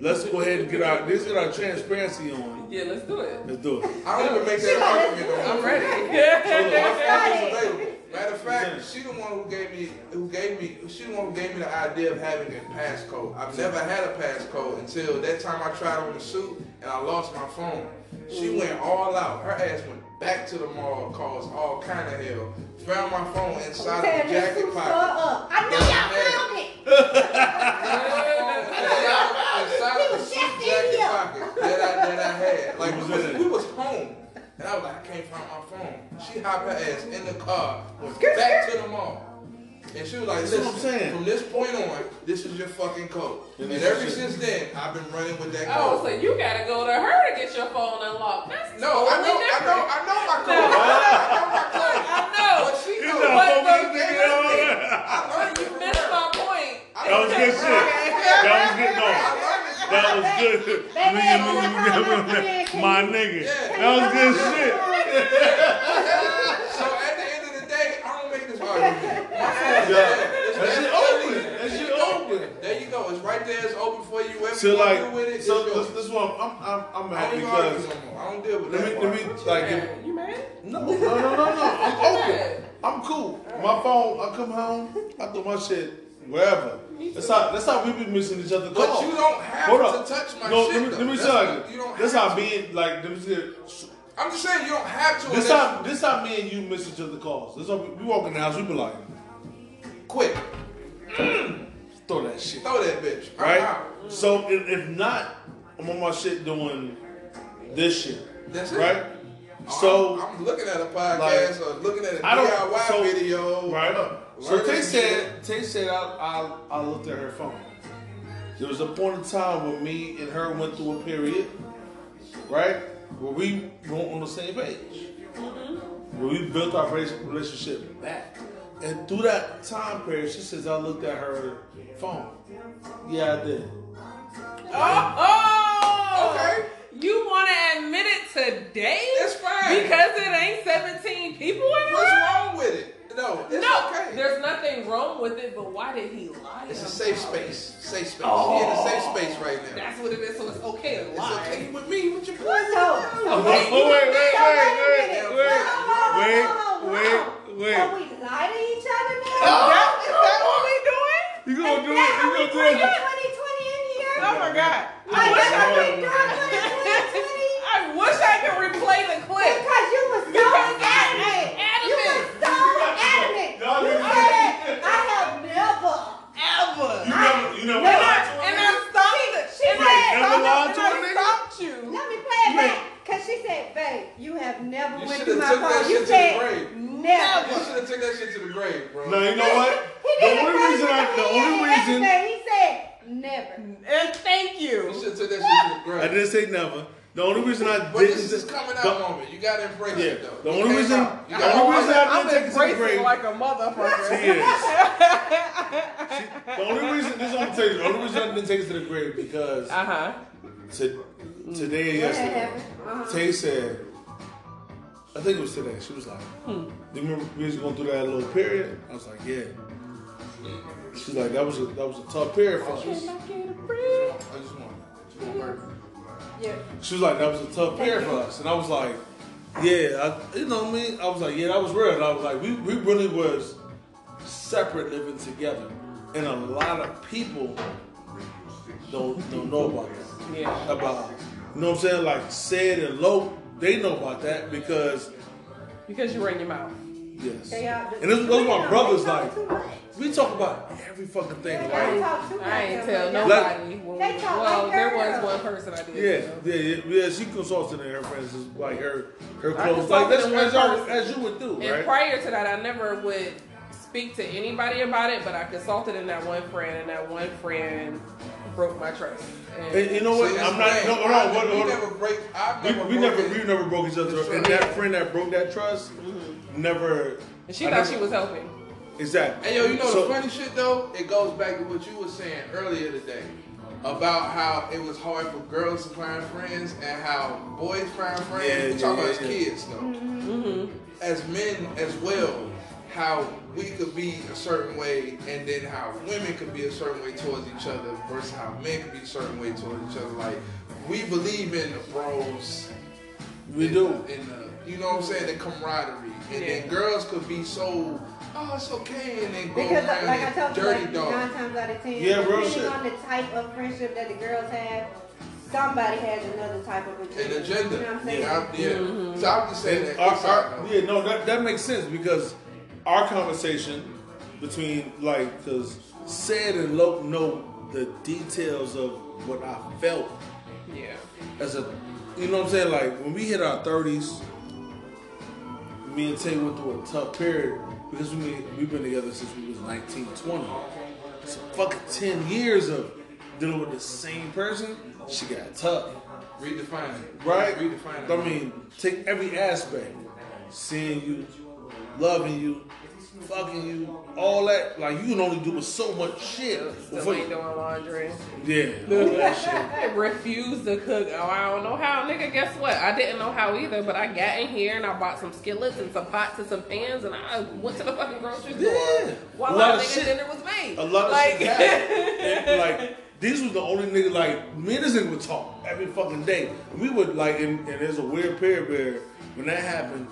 Let's go ahead and get our let's get our transparency on. yeah, let's do it. Let's do it. I don't even make that <laughs> argument no more. I'm ready. available. Matter of fact, she the one who gave me, who gave me, she the one who gave me the idea of having a passcode. I've never had a passcode until that time I tried on the suit and I lost my phone. She went all out. Her ass went back to the mall, caused all kind of hell. Found my phone inside Tear of the this jacket food store pocket. up. I know y'all found it. <laughs> inside of the suit jacket pocket that I that I had. Like and I was like, I can't find my phone. She hopped her ass in the car, went back to the mall. And she was like, That's listen, what I'm saying. from this point on, this is your fucking code. And And, ever since then, I've been running with that Oh, so you gotta go to her to get your phone unlocked. That's no, I know, totally I know. I know my No. code. I know my code. <laughs> I know. But she You knows. know, But the- nigga on. I learned You from missed her. my point. I That was good shit. her. That was good. No, I learned it from that was good. Baby, <laughs> Nigga, when I nigga, my nigga, My nigga. Yeah. That was good shit. So at the end of the day, I don't make this hard with me. Yeah. That shit open. That shit open. There you go. It's right there. It's open for you. Whatever So you want like, to do with it, so this, this one, I'm, I'm, I'm I happy don't even argue because no more. I don't deal with let that. me, let me, part. like, Yeah, if- you mad? no, no, no, no, no. I'm open. I'm cool. My phone, I come home, I do my shit wherever. That's how, that's how we be missing each other But calls. you don't have Hold to up. touch my no, shit. let me, though. let me tell what- you. You don't That's have how to. being like. Let me see. I'm just saying you don't have to. This unless- how this how me and you miss each other calls. This how we, we walk in the house. We be like, quick. <clears throat> throw that shit. Throw that bitch. I'm right? out. So if, if not, I'm on my shit doing this shit, That's it. right? Oh, so I'm, I'm looking at a podcast or looking at a I don't- DIY so- video. right. So Tay said, Tay said, I, I I looked at her phone. There was a point in time when me and her went through a period, right, where we weren't on the same page, mm-hmm. where we built our rela- relationship back. And through that time period, she says I looked at her phone. Yeah, I did. Oh, oh! Okay. You want to admit it today? It's fine. Because it ain't 17 people in What's wrong with it? No, it's no, okay. there's nothing wrong with it, but why did he lie? It's a about safe it? space. Safe space. Oh. We're in a safe space right now. That's what it is, so it's okay to It's okay with me. With your So, boy. so Oh, wait, wait, wait, wait, so wait, a minute. wait, Hold on, hold on, wait, hold wait, wait. So we lie to each other now? Is that, is that what we doing? You gonna do it? Is that You how we gonna do it? 2020 in here? Oh my God. Like, that's how we Oh, doing 2020? I wish I could replay the clip. Because you was so Because I adamant. was You was so adamant. Y'all You didn't said, I have never. Ever. You never, you never Never. lied to And her. I stopped it. She and said- I Never lied stopped to and a I nigga? stopped you. Let me play it You back. Because she said, babe, you have never You went shoulda through my took that phone. shit You to the said, grave. never. You should have took that shit to the grave, bro. No, you know what? He The didn't only say reason I, the he only didn't reason say, He said, never. And thank You you. should have took that shit to the grave. I didn't say never. The only reason I But didn't. this is coming out the- moment. You gotta embrace Yeah. it though. The It only reason- out. The gotta only embrace reason I it. I'm didn't take it to the grave. like a motherfucker. She is. The only reason this is what I'm telling you. The only reason I didn't take it to the grave because Uh huh. to, today and What yesterday. Uh-huh. Tay said, I think it was today. She was like, "Do you remember we was going through that little period?" I was like, "Yeah." She's like, "That was a that was a tough period for us." I just want. I just want work. Yeah. She was like, "That was a tough pair for us," and I was like, "Yeah, I, you know what I mean." I was like, "Yeah, that was real." And I was like, "We we really was separate living together," and a lot of people don't don't know about that. Yeah. About you know what I'm saying? Like said and low, they know about that because Because you were in your mouth. yes, They are- and this those my brothers like too much. We talk about every fucking thing, They right? talk too much. I ain't tell Everybody. nobody. when They talk well, like there girls. was one person I did. Yeah, yeah, yeah, yeah. She consulted and her friends is like her, her I clothes, like consulted that's as, y'all- person. as you would do, And right? prior to that, I never would speak to anybody about it, but I consulted in that one friend, and that one friend broke my trust. And And you know what? See, I'm not. thing. No, hold I- on. Hold, We never break. I've we, never. we never, broken- we never broke each other. And that friend that broke that trust, mm-hmm. never. and she I thought never- she was helping. Exactly. Hey yo, you know So- the funny shit though? It goes back to what you were saying earlier today about how it was hard for girls to find friends and how boys find friends. Yeah, we yeah, talk about yeah, as yeah. kids though. Mm-hmm. As men as well, how we could be a certain way and then how women could be a certain way towards each other versus how men could be a certain way towards each other. Like we believe in the bros. We in do. The, in the, you know what I'm saying? The camaraderie. And then girls could be so, oh, it's okay, and then go Because, around like I and told you, dirty like dog. nine times out of ten, Yeah, real depending shit. on the type of friendship that the girls have, somebody has another type of agenda. An agenda. You know what I'm saying? Yeah, I- yeah. Mm-hmm. So I'm just saying that. our, it's our- out, though. yeah, no, that, that makes sense because our conversation between like, because said and Loke know the details of what I felt Yeah. as a, you know what I'm saying? Like when we hit our thirties, me me and Tay went through a tough period because we we've been together since we was 19, 20. So fucking 10 years of dealing with the same person, she got tough. Redefine it. Right? Redefine it. I mean, take every aspect. Seeing you, loving you, fucking you, all that. Like you can only do so much shit. Still before ain't you- doing laundry. yeah, all that shit. I refused to cook. Oh, I don't know how, nigga. Guess what? I didn't know how either, but I got in here and I bought some skillets and some pots and some pans, and I went to the fucking grocery store Yeah. while A lot our of nigga shit- dinner was made. A lot of like, shit happened. <laughs> Like these was the only nigga like me and this nigga would talk every fucking day. We would like, and, and there's a weird period where when that happened,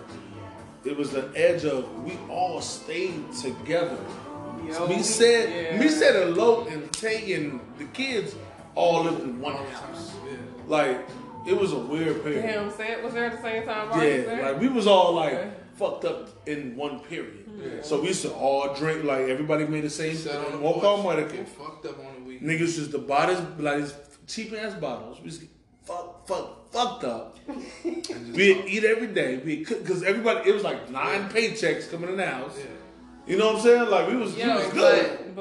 it was the edge of we all stayed together. Yo, me said, yeah. me said, and Lo and Tay and the kids all lived in one house. Like it was a weird period. Damn, Sam was there at the same time. Mark Yeah, like we was all like Okay. fucked up in one period. So we used to all drink like everybody made the same Sat on the walk on porch, fucked up on the weekend. Niggas just the bottles like these cheap ass bottles. We just get fuck fuck fucked up. <laughs> We talk. eat every day. We because everybody it was like nine paychecks coming in the house. Yeah. You know what I'm saying? Like we was, we was good. but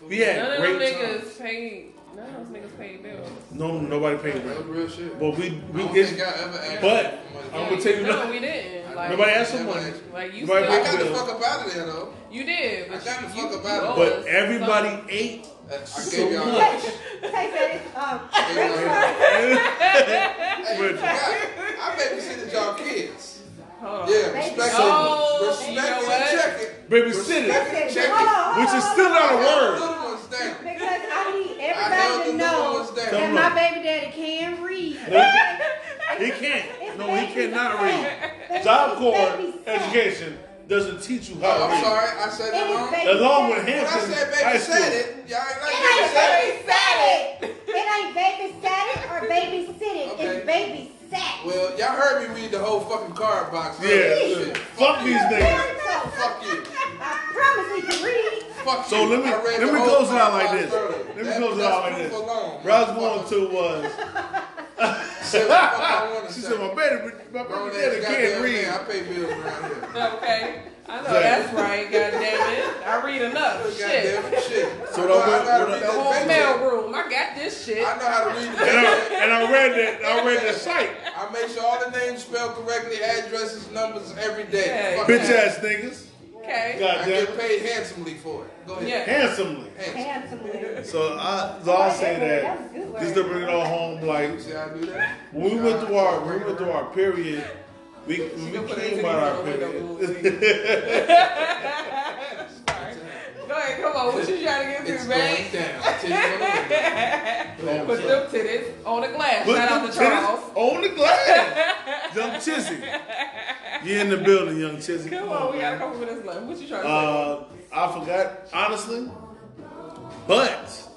but We had none of them niggas paid. None of those niggas paid bills. No nobody paid That was real shit. But we I we don't it's, think I ever asked but for money. I'm gonna tell you no, no- we didn't. Like, nobody asked for money. asked. Like you Nobody still, I got the fuck up out of there though. you did. I But got the fuck up out of owe But us everybody something. ate. I I So gave y'all. much. Tay said it's um. Gave y'all- Hey, you But- forgot. I babysitted y'all kids. Hold on. Yeah, Baby- respect Oh, it. Respect you know it what? and check it. Baby Respect city. it and check Hold it. on, hold Which on, is hold still on. not a I held word. the little ones down. Because I need I held everybody the to little know ones down. that Come my on. baby daddy can read. <laughs> He can't. It's No, he baby cannot set. read. It's Job Corps baby set. education doesn't teach you Oh, how to I'm sorry. I said It that is wrong. Along with When I said High baby School. said it, y'all ain't like It baby ain't said it. it. It ain't babysat it or babysit it. Okay. It's babysat. Well, y'all heard me read the whole fucking card box. Yeah, yeah. Fuck these niggas. Fuck you. I promise he can read. Fuck So you. let me let me close it out like this. earlier. Let me That- close it out like this. alone. Where I was going to was Say what the fuck I wanna she say. said my baby my Grown baby ass daddy goddamn can't read. man, I pay bills around here. Okay. I know Right. that's right, God damn it. I read enough. Shit. Shit. So I know what- how to read The that whole mail room. I got this shit. I know how to read the And I, and I read that I read that site. I make sure all the names spelled correctly, addresses, numbers every day. Yeah. Fuck Bitch that. ass niggas. Okay. God I get paid handsomely for it. Go ahead. Yeah. Handsomely. Handsome. Handsomely. So I so I'll say That was a that good just to bring it all home, like See how I do that? when we went through our when we went through our period, we when gonna we came her out our titties on the window period. <laughs> <laughs> Sorry. Go ahead, come on. What you trying to get It's to, going man? down. I tell you what I'm Put them titties on the glass. Put Shout out to Charles. on the glass. <laughs> Young Chizzy. You in the building, young Chizzy. Come on, we got a couple minutes left. What you trying to Uh, I forgot, honestly. But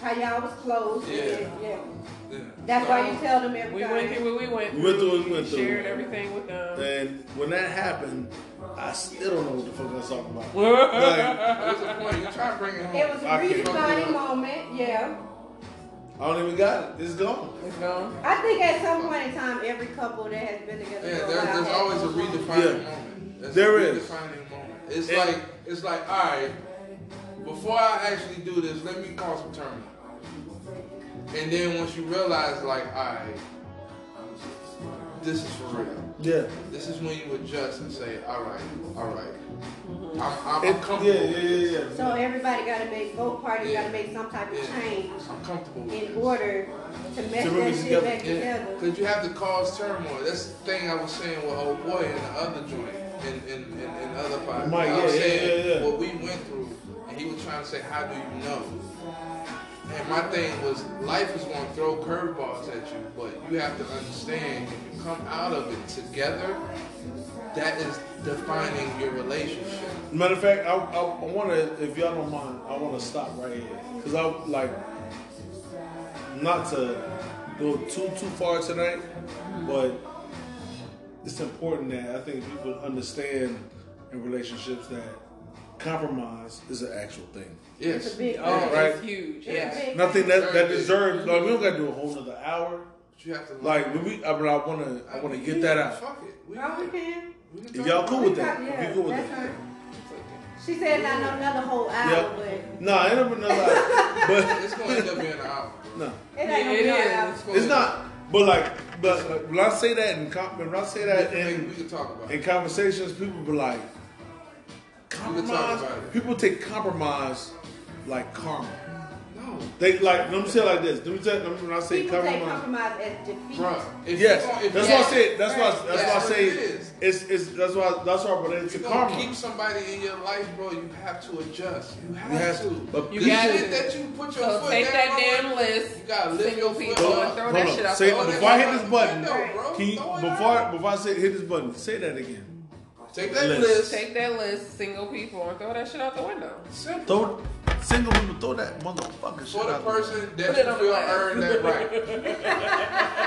How y'all was closed. Yeah. Yeah. yeah. Yeah. That's why you tell them say? everything. We went through what we went we went through what we went Shared everything with them. And when that happened, I still don't know what the fuck I was talking about. <laughs> Like, What's the point? You try to bring it home. It was a redefining moment, yeah. I don't even got it. It's gone. It's gone. I think at some point in time, every couple that has been together Yeah, there, there's has always a redefining Yeah. moment. There's There a is. redefining moment. It's And- like it's like all right. Before I actually do this, let me call some terminal. And then once you realize, like, all right, this is for real. Yeah. This is when you adjust and say, all right, all right. Mm-hmm. I'm, I'm, I'm comfortable. yeah, yeah, yeah, yeah. So everybody got to make, both parties Yeah. got to make some type of Yeah. change I'm comfortable in this. order to mesh To bring that it shit together. back Yeah, together. because you have to cause turmoil. That's the thing I was saying with old boy in the other joint, in in, in, in other podcasts. Mike, I was yeah, yeah, saying yeah, yeah. what we went through, and he was trying to say, "How do you know?" And my thing was, life is going to throw curveballs at you, but you have to understand if you come out of it together, that is defining your relationship. Matter of fact, I, I, I want to, if y'all don't mind, I want to stop right here. Because I, like, not to go too, too far tonight, but it's important that I think people understand in relationships that compromise is an actual thing. Yes. It's a big Oh, thing. Right. it's huge. It's Yeah. big Nothing that, that deserves, like, we don't got to do a whole nother hour. But you have to Like, when we, I, mean, I want to, I want to get that out. Fuck it. We Oh, we can. We can If y'all cool with that, if Yeah, you cool with that. fine. She said not no- another whole hour, Yep. but Nah, ain't never another. <laughs> but It's gonna end up being an hour. no, it ain't it gonna be is. no hour. it's not. But like, but like, when I say that in when I say that we in can talk about in conversations, people be like, We can talk compromise. People take compromise like karma. No, They like. Let me say it like this. Let me tell. Let me, when I say People take compromise. compromise as defeat. bruh. If Yes, you if that's you why I gonna- said. That's why. That's why I That's what say it is. it's it's. That's why. That's why I relate If you're karma. keep somebody in your life, bro, you have to adjust. You have, You have to. to. But You the got shit to. that you put your So foot take down that on, damn list, You gotta lift single your people, foot Hold and throw hold that shit out Say- before I hit this button, Window, bro. Can you before out. before I say hit this button? Say that again. Take that List. list. Take that list, single people, and throw that shit out the window. Simple. Throw single people throw that motherfucker shit For the out person Put that it you on feel the earned that right. <laughs>